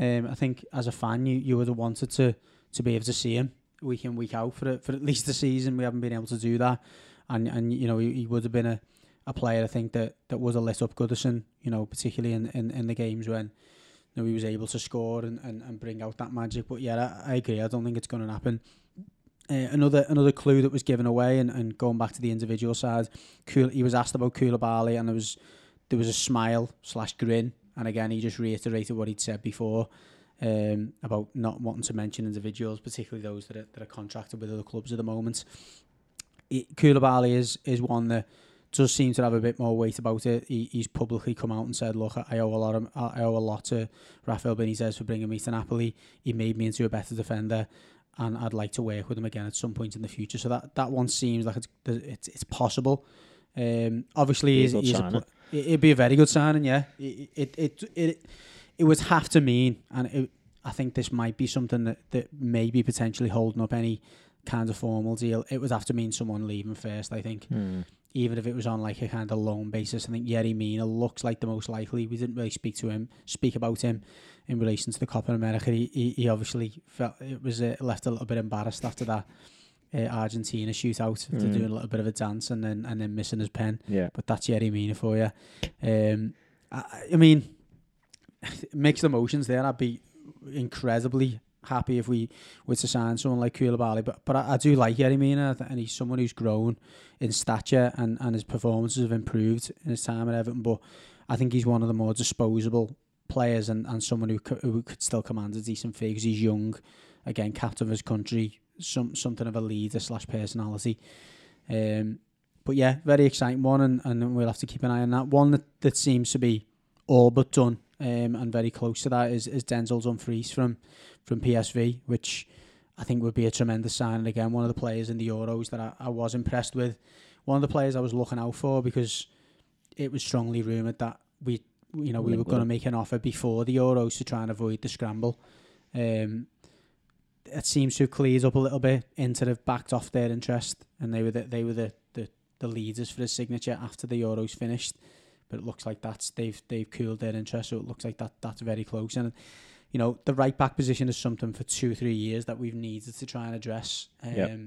um, I think as a fan, you, you would have wanted to to be able to see him week in week out for for at least the season. We haven't been able to do that, and and you know he, he would have been a, a player I think that, that would have lit up Goodison. You know, particularly in, in, in the games when. You know, he was able to score and, and, and bring out that magic, but yeah, I, I agree. I don't think it's going to happen. Uh, another another clue that was given away, and, and going back to the individual side, Kul- he was asked about Koulibaly, and there was there was a smile slash grin, and again he just reiterated what he'd said before um, about not wanting to mention individuals, particularly those that are, that are contracted with other clubs at the moment. it, Koulibaly is is one that does seem to have a bit more weight about it. He, he's publicly come out and said, "Look, I owe a lot. Of, I owe a lot to Rafael Benitez for bringing me to Napoli. He made me into a better defender, and I'd like to work with him again at some point in the future." So that, that one seems like it's it's, it's possible. Um, obviously, he's, he's a, it'd be a very good signing. Yeah, it it it it, it would have to mean, and it, I think this might be something that that may be potentially holding up any kind of formal deal. It would have to mean someone leaving first. I think. Mm even if it was on like a kind of loan basis. I think Yerry Mina looks like the most likely. We didn't really speak to him, speak about him in relation to the Copa America. He, he, he obviously felt it was uh, left a little bit embarrassed after that uh, Argentina shootout mm. to doing a little bit of a dance and then and then missing his pen. Yeah, but that's Yerry Mina for you. Um, I, I mean, [SIGHS] mixed emotions there. I'd be incredibly happy if we were to sign someone like Koulibaly, but but I, I do like Yerry Mina, and he's someone who's grown in stature and, and his performances have improved in his time at Everton. But I think he's one of the more disposable players and, and someone who could, who could still command a decent fee because he's young, again captain of his country, some something of a leader slash personality. Um, but yeah, very exciting one, and, and we'll have to keep an eye on that. One that, that seems to be all but done um, and very close to that is, is Denzel Dumfries from from PSV, which I think would be a tremendous signing again. One of the players in the Euros that I, I was impressed with. One of the players I was looking out for because it was strongly rumoured that we you know we were going to make an offer before the Euros to try and avoid the scramble. Um, it seems to have cleared up a little bit. Inter have backed off their interest, and they were the, they were the, the, the leaders for his signature after the Euros finished. But it looks like that's they've they've cooled their interest, so it looks like that that's very close. And you know, the right back position is something for two or three years that we've needed to try and address. Um, yep.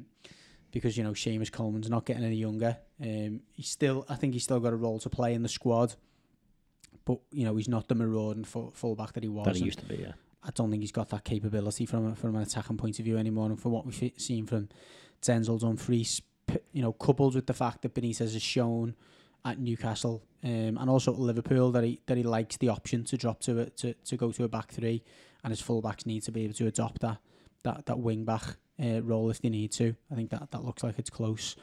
Because you know, Seamus Coleman's not getting any younger. Um, he's still, I think he's still got a role to play in the squad, but you know, he's not the marauding full fullback that he was. That he used to be, yeah. I don't think he's got that capability from a, from an attacking point of view anymore. And from what we've seen from Denzel Dumfries, you know, coupled with the fact that Benitez has shown at Newcastle um, and also Liverpool that he that he likes the option to drop to it to, to go to a back three, and his fullbacks need to be able to adopt that that that wing back uh, role if they need to. I think that that looks like it's close.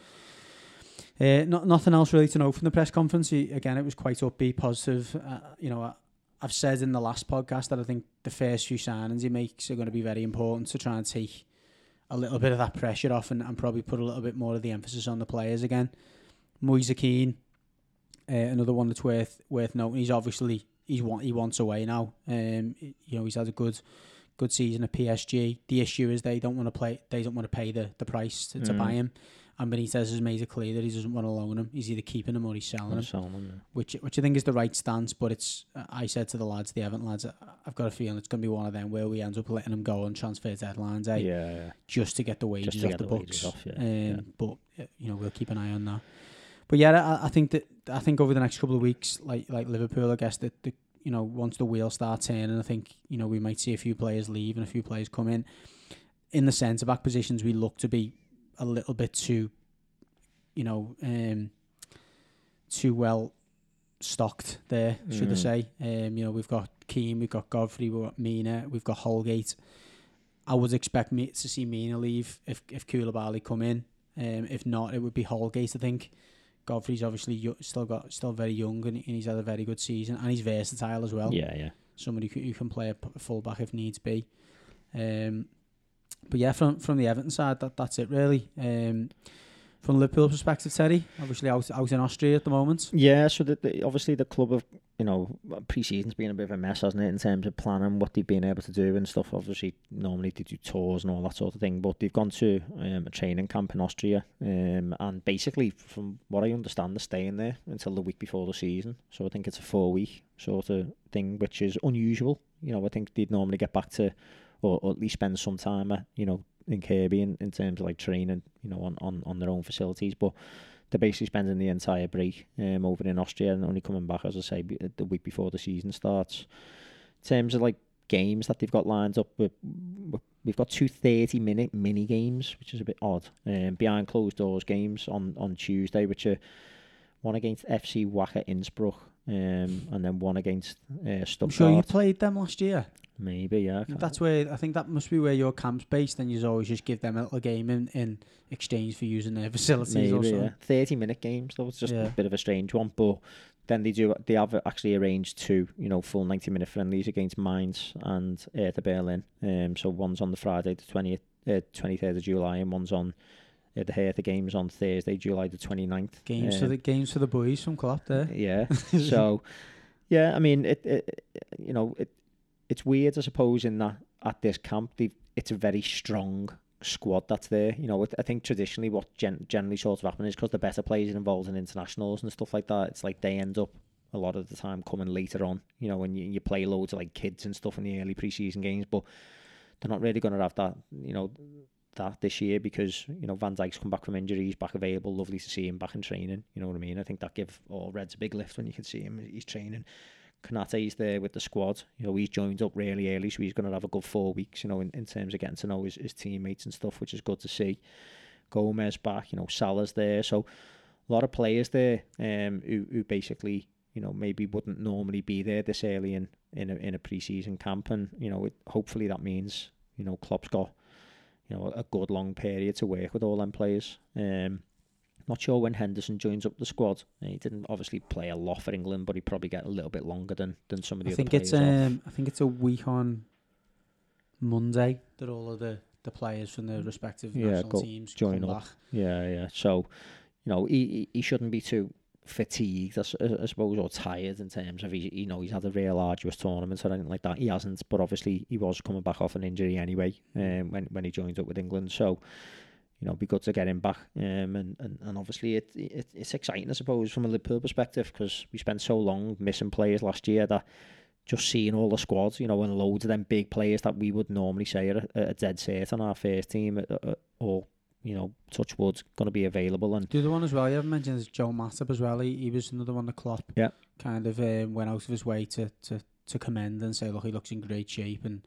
Uh, not nothing else really to know from the press conference. He, again, it was quite upbeat, positive. Uh, you know, I, I've said in the last podcast that I think the first few signings he makes are going to be very important to try and take a little bit of that pressure off and, and probably put a little bit more of the emphasis on the players again. Moise Kean, uh, another one that's worth worth noting. He's obviously he's want he wants away now. Um, you know he's had a good good season at PSG. The issue is they don't want to play. They don't want to pay the, the price to, to mm. buy him. And Benitez has made it clear that he doesn't want to loan him. He's either keeping him or he's selling him. Selling him yeah. Which which I think is the right stance. But it's I said to the lads, the Everton lads, I've got a feeling it's going to be one of them where we end up letting him go on transfer deadlines, eh? Yeah, yeah. Just to get the wages off the, the books. Off, yeah. Um. But you know we'll keep an eye on that. But yeah, I, I think that I think over the next couple of weeks, like like Liverpool, I guess that the you know once the wheel starts turning, I think you know we might see a few players leave and a few players come in. In the centre back positions, we look to be a little bit too, you know, um, too well stocked there, should mm. I say? Um, you know, we've got Keane, we've got Godfrey, we've got Mina, we've got Holgate. I would expect me to see Mina leave if if Koulibaly come in. Um, if not, it would be Holgate, I think. Godfrey's obviously still got still very young and, he's had a very good season and he's versatile as well. Yeah, yeah. Somebody who, who can play a fullback if needs be. Um, but yeah, from from the Everton side, that that's it really. Um, from Liverpool perspective, Terry, obviously out out in Austria at the moment. Yeah, so the, the, obviously the club have you know pre-season's been a bit of a mess, hasn't it, in terms of planning what they've been able to do and stuff. Obviously, normally they do tours and all that sort of thing, but they've gone to um, a training camp in Austria, um, and basically, from what I understand, they're staying there until the week before the season. So I think it's a four-week sort of thing, which is unusual. You know, I think they'd normally get back to, or, or at least spend some time at, you know, in Kirkby in, in terms of like training, you know, on, on, on their own facilities. But they're basically spending the entire break um, over in Austria and only coming back, as I say, the week before the season starts. In terms of like games that they've got lined up, we've got two 30 minute mini games, which is a bit odd. Um, behind closed doors games on, on Tuesday, which are one against FC Wacker Innsbruck um, and then one against uh, Stuttgart. I'm sure you played them last year. Maybe, yeah. That's where I think that must be where your camp's based, and you always just give them a little game in, in exchange for using their [LAUGHS] facilities or Maybe, something. yeah. Thirty minute games though. was just Yeah. a bit of a strange one, but then they do they have actually arranged two, you know, full ninety minute friendlies against Mainz and the Berlin. Um, so one's on the Friday the twentieth, twenty third of July, and one's on uh, the Hertha games on Thursday, July the 29th. Games for Um, the games for the boys from Klopp there. yeah. [LAUGHS] so, yeah, I mean, it, it, you know, it, it's weird, I suppose, in that at this camp, it's a very strong squad that's there. You know, it, I think traditionally what gen- generally sort of happens is because the better players are involved in internationals and stuff like that. It's like they end up a lot of the time coming later on. You know, when you, you play loads of like kids and stuff in the early preseason games, but they're not really going to have that. You know. That this year because you know Van Dijk's come back from injury, he's back available. Lovely to see him back in training. You know what I mean? I think that give all Reds a big lift when you can see him. He's training. Konate's there with the squad. You know, he's joined up really early, so he's going to have a good four weeks, you know, in, in terms of getting to know his, his teammates and stuff, which is good to see. Gomez back, you know, Salah's there. So a lot of players there um, who, who basically, you know, maybe wouldn't normally be there this early in, in a, in a pre-season camp. And, you know, it, hopefully that means, you know, Klopp's got, you know, a good long period to work with all them players. Um, not sure when Henderson joins up the squad. Uh, He didn't obviously play a lot for England, but he probably get a little bit longer than, than some of the I other think players. it's um I think it's a week on Monday that all of the, the players from the respective Yeah, national teams join up. back. Yeah, yeah. So, you know, he, he shouldn't be too fatigued, I suppose, or tired in terms of he, you know, he's had a real arduous tournament or anything like that. He hasn't, but obviously he was coming back off an injury anyway um, when when he joined up with England. So, you know, it'd be good to get him back. Um, and, and, and obviously it, it it's exciting, I suppose, from a Liverpool perspective because we spent so long missing players last year that just seeing all the squads, you know, and loads of them big players that we would normally say are a, a dead set on our first team uh, uh, or, you know, touch wood's going to be available. And Do The other one as well, you haven't mentioned is Joe Matip as well. He, he was another one that Klopp Yeah. kind of um, went out of his way to, to, to commend and say, look, he looks in great shape. And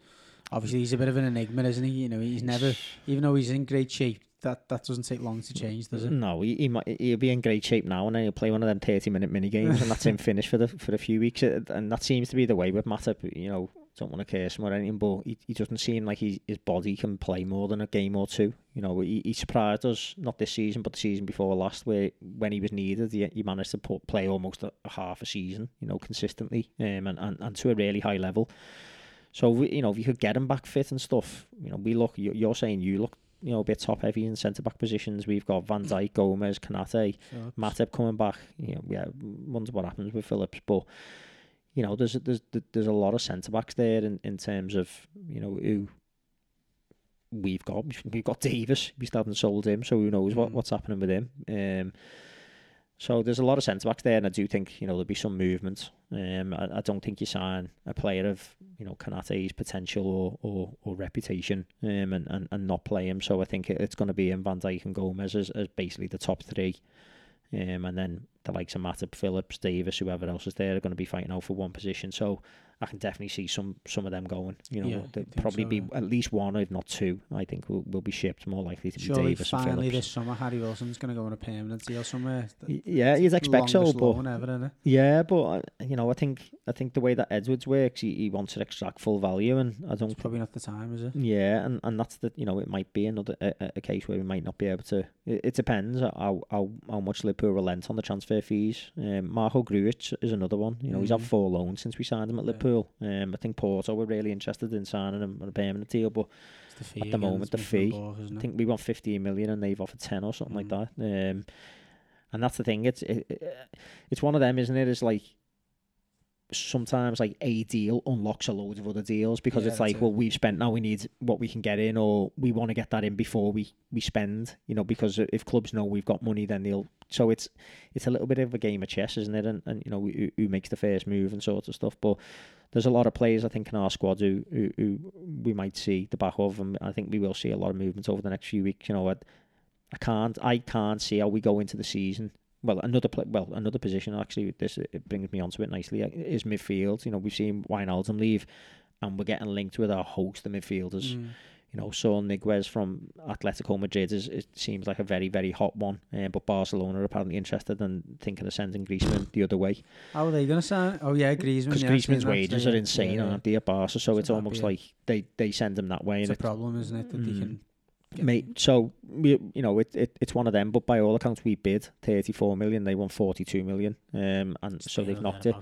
obviously he's a bit of an enigma, isn't he? You know, he's never, even though he's in great shape, that, that doesn't take long to change, does it? No, he, he might, he'll be in great shape now, and then he'll play one of them thirty-minute mini games, and that's him [LAUGHS] finished for the for a few weeks. And that seems to be the way with Matip. You know, don't want to curse him or anything, but he, he doesn't seem like he, his body can play more than a game or two. You know, he, he surprised us not this season, but the season before last, where when he was needed, he, he managed to put, play almost a, a half a season. You know, consistently, um, and, and and to a really high level. So we, you know, if you could get him back fit and stuff, you know, we look. you- You're saying you look you know, a bit top heavy in centre back positions. We've got Van [CLEARS THROAT] Dijk, Gomez, Konate. Matip coming back. You know, yeah, wonder what happens with Phillips, but you know, there's there's there's a lot of centre backs there in, in terms of you know who we've got. We've got Davis. We still haven't sold him, so who knows what, Mm. what's happening with him. Um, so there's a lot of centre backs there, and I do think you know there'll be some movement. Um, I, I don't think you sign a player of you know Konate's potential or or, or reputation, um, and, and and not play him. So I think it, it's going to be in Van Dijk and Gomez as, as basically the top three, um, and then the likes of Matip, Phillips, Davis, whoever else is there are going to be fighting out for one position. So I can definitely see some some of them going. You know, Yeah, there'll probably so, be yeah. at least one, if not two. I think will will be shipped. More likely to be Surely Davis and finally Phillips. this summer Harry Wilson's going to go on a permanent deal somewhere. Yeah, you'd expect so, but ever? Yeah, but uh, you know, I think I think the way that Edwards works, he, he wants to extract full value, and I don't. It's probably not the time, is it? Yeah, and, and that's the you know it might be another a, a- case where we might not be able to. It, it depends how, how how much Liverpool relent on the transfer fees. Um, Marko Grujic is another one. You know, he's had Mhm. four loans since we signed him at Yeah. Liverpool. Um, I think Porto were really interested in signing him on a permanent deal, but the At the moment, the fee, I think we want 15 million and they've offered 10 or something like Mm. that. Um, and that's the thing. It's it, it- it's one of them, isn't it? It's like sometimes like a deal unlocks a load of other deals because Yeah, it's like, it. well, we've spent now, we need what we can get in, or we want to get that in before we we spend. You know, because if clubs know we've got money, then they'll. So it's it's a little bit of a game of chess, isn't it? And, and you know, who, who makes the first move and sort of stuff, but. There's a lot of players I think in our squad who, who, who we might see the back of, and I think we will see a lot of movement over the next few weeks. You know, I, I can't I can't see how we go into the season. Well, another well another position actually. This it brings me onto it nicely uh, is midfield. You know, we've seen Wijnaldum leave, and we're getting linked with a host the midfielders Mm. you know, Saul Niguez from Atletico Madrid is it seems like a very very hot one. Uh, but Barcelona are apparently interested and thinking of sending Griezmann the other way. How are they going to sign? Oh yeah, Griezmann. Because yeah, Griezmann's Griezmann, wages are insane, yeah, aren't they, at Barca? So So it's almost like they, they send him that way. It's And a it, problem, isn't it? That they Mm. can. Get- mate, so we, you know, it, it it's one of them. But by all accounts, we bid thirty four million. They won forty two million. Um, and so they've knocked it.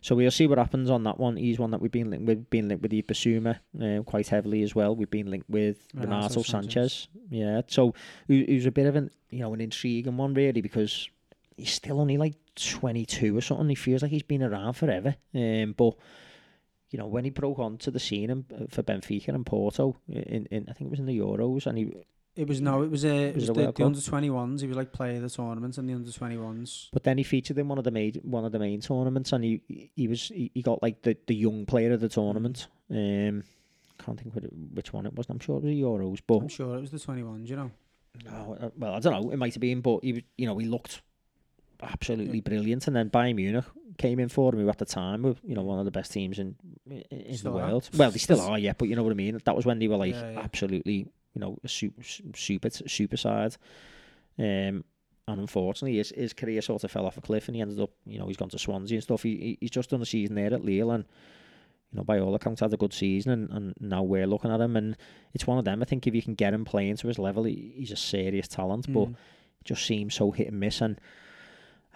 So we'll see what happens on that one. He's one that we've been linked with, been linked with Bissouma uh, quite heavily as well. We've been linked with Renato Renato, Sanchez. Sanchez. Yeah, so he, he a bit of an you know an intriguing one really because he's still only like twenty two or something. He feels like he's been around forever. Um, but you know when he broke onto the scene in, for Benfica and Porto in, in I think it was in the Euros and he It was no, it was, uh, it Was was it a the, the under twenty ones. He was like player of the tournament and the under twenty ones. But then he featured in one of the main one of the main tournaments, and he he was he, he got like the, the young player of the tournament. Um, can't think which, which one it was. I'm sure it was the Euros, but I'm sure it was the twenty ones. You know, oh, uh, well, I don't know. It might have been, but he you know he looked absolutely brilliant. And then Bayern Munich came in for him, who at the time were you know one of the best teams in in the Still are. world. Well, they still [LAUGHS] are, yeah. But you know what I mean. That was when they were like Yeah, yeah. absolutely you know a super super super side. Um, and unfortunately, his, his career sort of fell off a cliff, and he ended up, you know, he's gone to Swansea and stuff. He, he he's just done a season there at Lille, and you know, by all accounts, had a good season, and, and now we're looking at him, and it's one of them. I think if you can get him playing to his level, he, he's a serious talent, but Mm. it just seems so hit and miss, and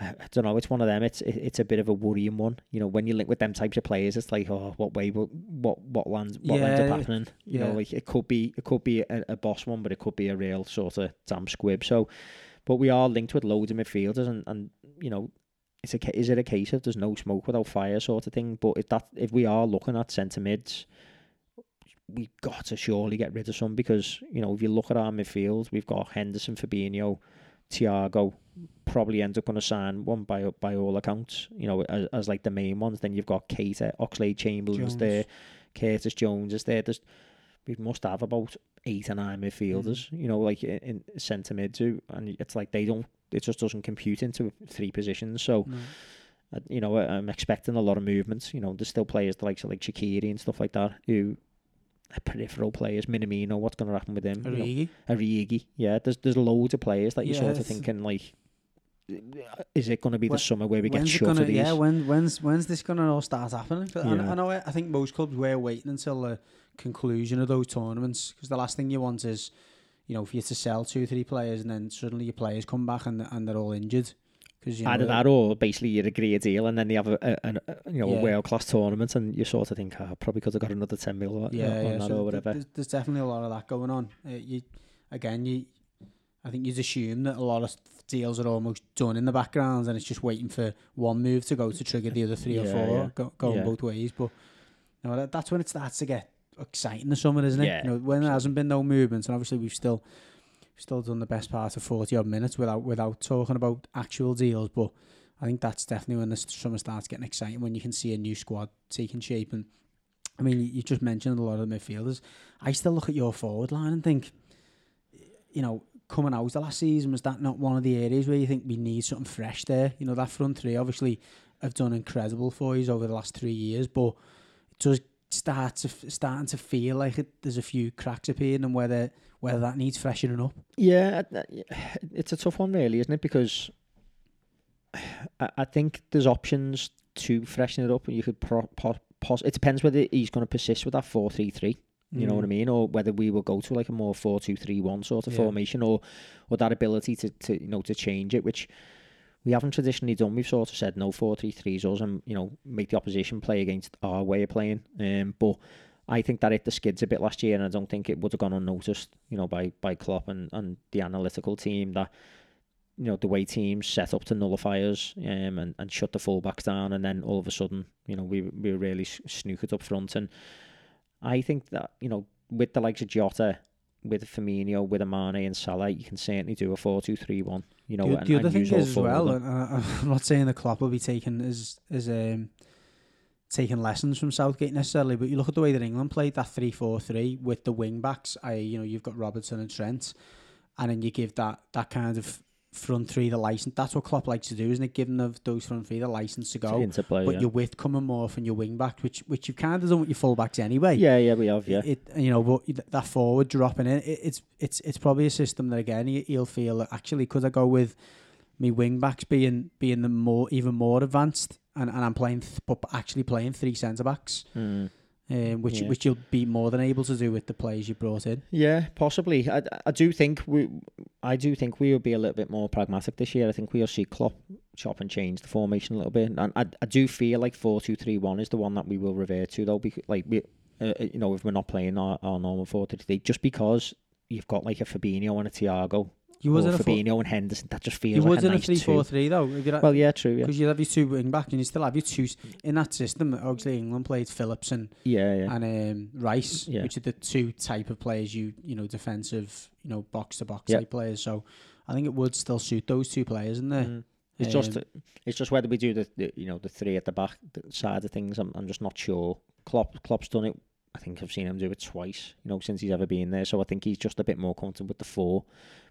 I, don't know. It's one of them. It's it, it's a bit of a worrying one. You know, when you link with them types of players, it's like, oh, what way, what what what lands, what ends up Yeah, happening? You know, like it could be it could be a, a boss one, but it could be a real sort of damn squib. So, but we are linked with loads of midfielders, and and you know. It's a, is it a case of there's no smoke without fire sort of thing? But if that if we are looking at centre mids, we've got to surely get rid of some because you know if you look at our midfield, we've got Henderson, Fabinho, Thiago, probably ends up going to sign one by by all accounts. You know as, as like the main ones. Then you've got Keita, Oxlade Chamberlain's Jones. there, Curtis Jones is there. There's we must have about eight or nine midfielders. You know like in, in centre mids, who- and it's like they don't. It just doesn't compute into three positions. So No. uh, you know, I- I'm expecting a lot of movements. You know, there's still players the likes like Shaqiri and stuff like that who peripheral players. Minamino, what's going to happen with him? You know, Origi. Origi, yeah. There's there's loads of players that you're Yeah, sort of thinking like, is it going to be the When- summer where we get shut gonna? of these? Yeah, when when's when's this gonna all start happening? 'Cause I, Yeah. I know. I think most clubs were waiting until the conclusion of those tournaments because the last thing you want is, you know, for you to sell two, three players and then suddenly your players come back and and they're all injured. Because you know, Either that or basically you agree a deal and then they have a, a, a, you know Yeah. a world class tournament and you sort of think oh, I probably could have got another ten mil on yeah, yeah. that so or whatever. There's, there's definitely a lot of that going on. Uh, you again, you. I think you'd assume that a lot of deals are almost done in the background and it's just waiting for one move to go to trigger the other three or four yeah. go, going Yeah. both ways. But no, that, that's when it starts to get exciting the summer, isn't it? Yeah, You know, when there hasn't been no movements and obviously we've still still done the best part of forty odd minutes without without talking about actual deals. But I think that's definitely when the summer starts getting exciting when you can see a new squad taking shape. And I mean, you, just mentioned a lot of midfielders. I still look at your forward line and think, you know, coming out the last season, was that not one of the areas where you think we need something fresh there? You know, that front three obviously have done incredible for you over the last three years, but it does start to starting to feel like it, there's a few cracks appearing and whether whether that needs freshening up. Yeah, it's a tough one, really, isn't it? Because I, I think there's options to freshen it up. And you could pro, po, pos, It depends whether he's going to persist with that four three three. You know what I mm. mean, or whether we will go to like a more four two three one sort of Yeah. formation, or or that ability to, to you know to change it, which we haven't traditionally done. We've sort of said no four three threes us and you know make the opposition play against our way of playing. Um, but I think that hit the skids a bit last year, and I don't think it would have gone unnoticed, you know, by by Klopp and, and the analytical team that you know the way teams set up to nullify us um, and and shut the fullbacks down, and then all of a sudden, you know, we we really snookered up front, and I think that you know with the likes of Jota. With Firmino, with Amane and Salah, you can certainly do a four-two-three-one. You know, the, and, the other thing is as well, and I, [LAUGHS] I'm not saying the Klopp will be taking as as um taking lessons from Southgate necessarily, but you look at the way that England played that three four three with the wing backs. I you know you've got Robertson and Trent, and then you give that that kind of front three the license. That's what Klopp likes to do, isn't it? Giving the, those front three the license to go. Interplay, but yeah. your width coming more from your wing back, which which you've kind of done with your full backs anyway. yeah, yeah, we have, yeah. It, you know, but that forward dropping in, it, it's it's it's probably a system that again he, he'll feel that actually could I go with me wing backs being being the more even more advanced, and, and I'm playing th- but actually playing three centre backs, Mm. Um, which Yeah. which you'll be more than able to do with the players you brought in. Yeah, possibly. I, I do think we, I do think we will be a little bit more pragmatic this year. I think we'll see Klopp chop and change the formation a little bit, and I, I do feel like four two three one is the one that we will revert to though. Because like we, uh, you know, if we're not playing our, our normal four two three, just because you've got like a Fabinho and a Thiago, You or was in a four, Fabinho and Henderson, that just feels you like was a in a nice three four three though. Well, yeah, true, yeah, because you have your two wing back and you still have your two in that system. Obviously, England played Phillips and yeah, yeah. and um, Rice, Yeah. which are the two type of players you you know defensive, you know box to box type players. So I think it would still suit those two players, isn't there? Mm. It's just Um, it's just whether we do the, the you know the three at the back the side of things. I'm I'm just not sure. Klopp Klopp's done it. I think I've seen him do it twice. You know since he's ever been there. So I think he's just a bit more comfortable with the four.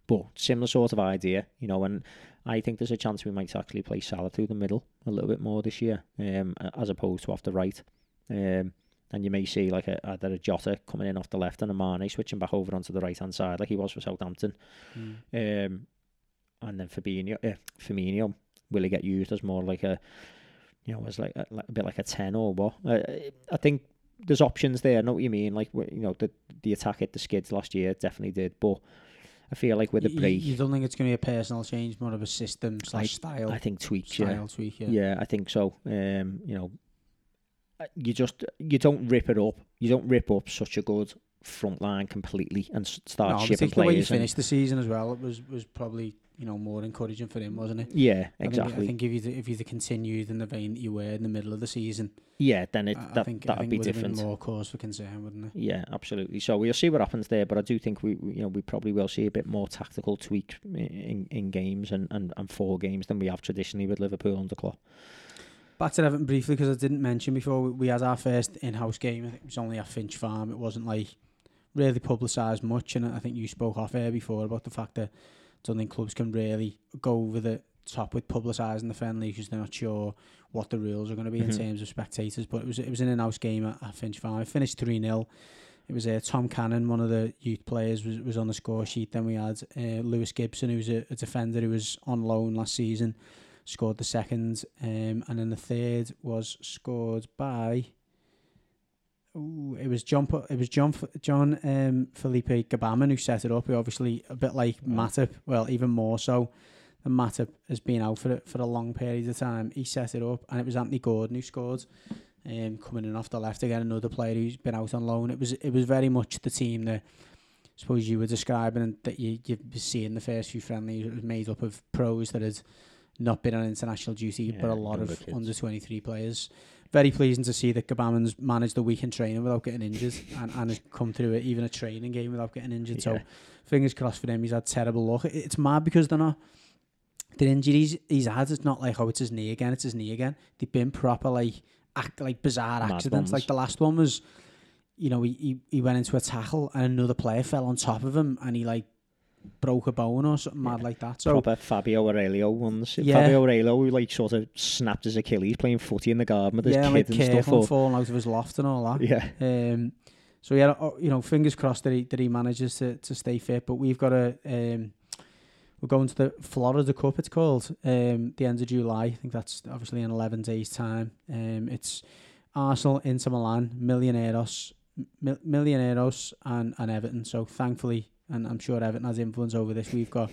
But similar sort of idea, you know. And I think there's a chance we might actually play Salah through the middle a little bit more this year, um, as opposed to off the right. Um, and you may see like a either a Jota coming in off the left and a Mane switching back over onto the right hand side like he was for Southampton. Mm. Um, and then Fabinho, uh, Firmino, will he get used as more like a, you know, as like a, like a bit like a ten or what? Uh, I think there's options there. I know what you mean. Like you know, the the attack hit the skids last year definitely did, but I feel like with the You- you- break, you, don't think it's going to be a personal change, more of a system slash style I think tweaks. Yeah, tweak. Yeah. yeah, I think so. Um, you know, uh, you just you don't rip it up. You don't rip up such a good front line completely and start No, shipping think the way players. and- finished the season as well, it was was probably you know more encouraging for him, wasn't it? yeah, I think- exactly. I think, if you if you continued in the vein that you were in the middle of the season, yeah, then it I, I that think that'd think be different. been more cause for concern, wouldn't it? Yeah, absolutely. So we'll see what happens there, but I do think we, you know, we probably will see a bit more tactical tweak in in games and and, and four games than we have traditionally with Liverpool under Klopp. Back to Everton briefly because I didn't mention before we- had our first in-house game. I think it was only at Finch Farm. It wasn't like really publicised much, and I think you spoke off air before about the fact that I don't think clubs can really go over the top with publicising the friendly because they're not sure what the rules are going to be Mhm. in terms of spectators. But it was it was an in-house game at, at Finch Farm. It finished three 0 It was uh, Tom Cannon, one of the youth players, was, was on the score sheet. Then we had uh, Lewis Gibson, who was a, a defender who was on loan last season, scored the second, um, and then the third was scored by. Ooh, it was John. It was John. John um, Philippe Gbamin who set it up. Who obviously a bit like Wow. Matip. Well, even more so than Matip has been out for it for a long period of time. He set it up, and it was Anthony Gordon who scored. Um, coming in off the left again, another player who's been out on loan. It was it was very much the team that I suppose you were describing and that you you see in the first few friendlies. It was made up of pros that had not been on international duty, but a lot of kids. under twenty three players. Very pleasing to see that Gbamin's managed the week in training without getting injured [LAUGHS] and, and has come through it, even a training game without getting injured. So fingers crossed for him. He's had terrible luck. It's mad because they're not the injuries he's had. It's not like oh, it's his knee again. It's his knee again. They've been proper like act like bizarre Mad accidents. Like the last one was, you know, he, he he went into a tackle and another player fell on top of him and he like broke a bone or something mad like that. So Proper Fabio Aurelio ones. Yeah. Fabio Aurelio who like sort of snapped his Achilles playing footy in the garden with his yeah, kid like and stuff. Or, falling out of his loft and all that. yeah, Um, so yeah, oh, you know, fingers crossed that he that he manages to, to stay fit. But we've got a um, we're going to the Florida Cup. It's called um, the end of July. I think that's obviously in eleven days' time. Um, it's Arsenal, Inter Milan, Millonarios, Mil- Millonarios, and and Everton. So thankfully, and I'm sure Everton has influence over this. We've got.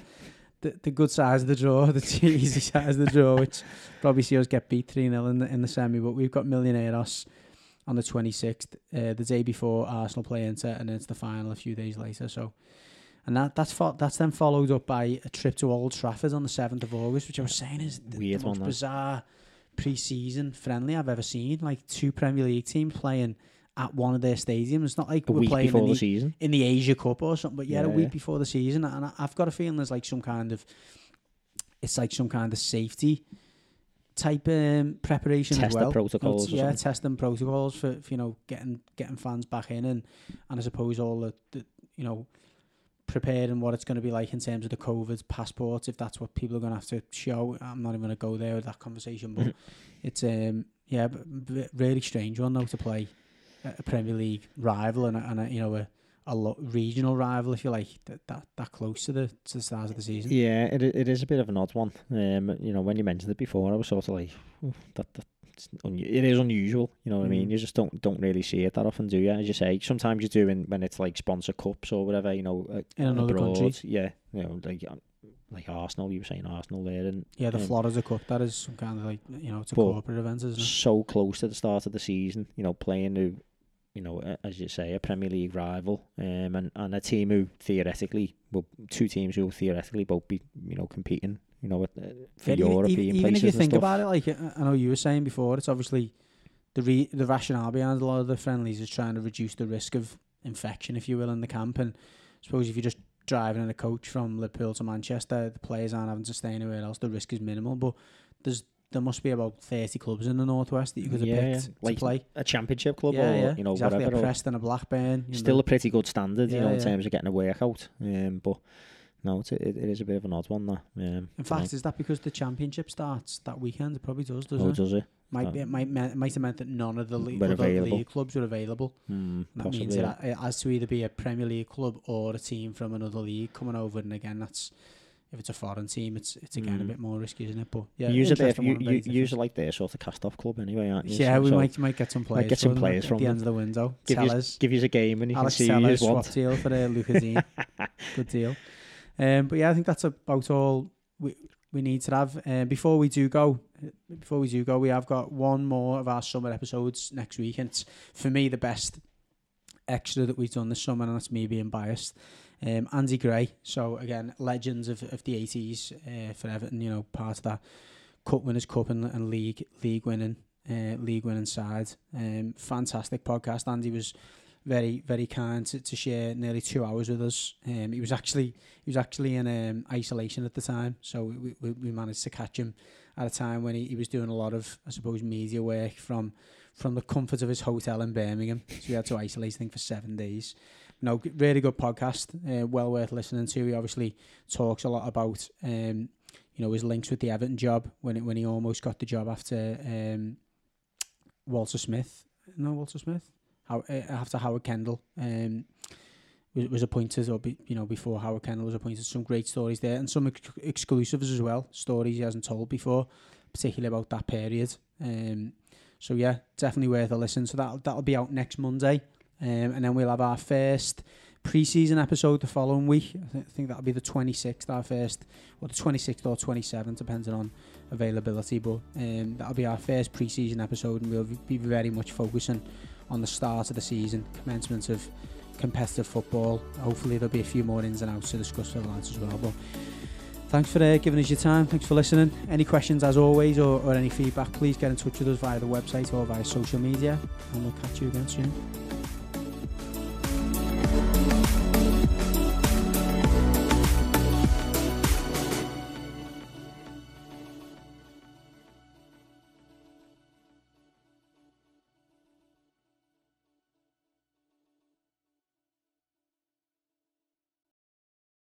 The, the good size of the draw, [LAUGHS] the easy size of the draw, which probably see us get beat 3 0 in the, in the semi, but we've got Millonarios on the 26th, uh, the day before Arsenal play Inter, and it's the final a few days later. So, and that that's fo- that's then followed up by a trip to Old Trafford on the 7th of August, which I was saying is the, Weird the most one, bizarre pre-season friendly I've ever seen. Like two Premier League teams playing at one of their stadiums. It's not like a we're playing before in the the, season. in the Asia Cup or something, but yeah, a week before the season, and I, I've got a feeling there's like some kind of it's like some kind of safety type um, preparation as Test the well. protocols or yeah, testing protocols for, for you know getting getting fans back in and and I suppose all the, the you know preparing what it's going to be like in terms of the COVID passports, if that's what people are going to have to show. I'm not even going to go there with that conversation, but it's um yeah, really strange one though to play a Premier League rival and a, and a you know a a lo- regional rival, if you like, that, that that close to the to the start of the season. Yeah, it it is a bit of an odd one. Um, you know, when you mentioned it before, I was sort of like, that that un- it is unusual. You know what mm. I mean? Mm. You just don't don't really see it that often, do you? As you say, sometimes you do in, when it's like sponsor cups or whatever. You know, uh, in another abroad. country. Yeah, you know, like um, like Arsenal. You were saying Arsenal there, and yeah, the um, Florida Cup. That is some kind of like you know, it's a corporate event, isn't it? So close to the start of the season. You know, playing the you know, as you say, a Premier League rival, um, and and a team who theoretically, well, two teams who will theoretically both be, you know, competing, you know, uh, for yeah, European even, even if you think stuff. about it, like I know you were saying before, it's obviously the re- the rationale behind a lot of the friendlies is trying to reduce the risk of infection, if you will, in the camp. And I suppose if you're just driving in a coach from Liverpool to Manchester, the players aren't having to stay anywhere else. The risk is minimal, but there's there must be about 30 clubs in the northwest that you could have yeah, picked like to play. A championship club yeah, or, yeah. you know, exactly, whatever. a Preston, a Blackburn. Still know. a pretty good standard, you know, in terms of getting a workout. Um, but no, it's a, it, it is a bit of an odd one, that. Um, in fact, is that because the championship starts that weekend? It probably does, doesn't oh, it? does it? Might, be, it might, might have meant that none of the league, league clubs were available. Mm, that means it, it has to either be a Premier League club or a team from another league coming over. And again, that's if it's a foreign team, it's it's again mm. a bit more risky, isn't it? But yeah, use a bit. You, you use like their sort of cast-off club anyway, aren't you? Yeah, so, we so might might get some players. get some players at from the end of the window. Give you give you a game and you Alex can see Telles, you swap deal for uh, Lucas. [LAUGHS] Good deal. Um, but yeah, I think that's about all we we need to have. Um, before we do go, before we do go, we have got one more of our summer episodes next week, and it's for me the best extra that we've done this summer, and that's me being biased. Um, Andy Gray, so again, legends of, of the 80s uh, for Everton, you know, part of that Cup Winners' Cup and, and league league winning uh, league winning side. Um, fantastic podcast. Andy was very very kind to, to share nearly two hours with us. Um, he was actually he was actually in um, isolation at the time, so we, we, we managed to catch him at a time when he, he was doing a lot of I suppose media work from from the comfort of his hotel in Birmingham. So he had to isolate think for seven days no, really good podcast. Uh, well worth listening to. He obviously talks a lot about um, you know his links with the Everton job when it, when he almost got the job after um, Walter Smith. No, Walter Smith. How, uh, after Howard Kendall um, was, was appointed, or be, you know before Howard Kendall was appointed. Some great stories there, and some ex- exclusives as well. Stories he hasn't told before, particularly about that period. Um, so yeah, definitely worth a listen. So that that'll be out next Monday. Um, and then we'll have our first pre-season episode the following week. I, th- I think that'll be the 26th, our first, or the 26th or 27th, depending on availability. But um, that'll be our first pre-season episode, and we'll be very much focusing on the start of the season, commencement of competitive football. Hopefully, there'll be a few more ins and outs to discuss for the lads as well. But thanks for uh, giving us your time. Thanks for listening. Any questions, as always, or, or any feedback, please get in touch with us via the website or via social media, and we'll catch you again soon.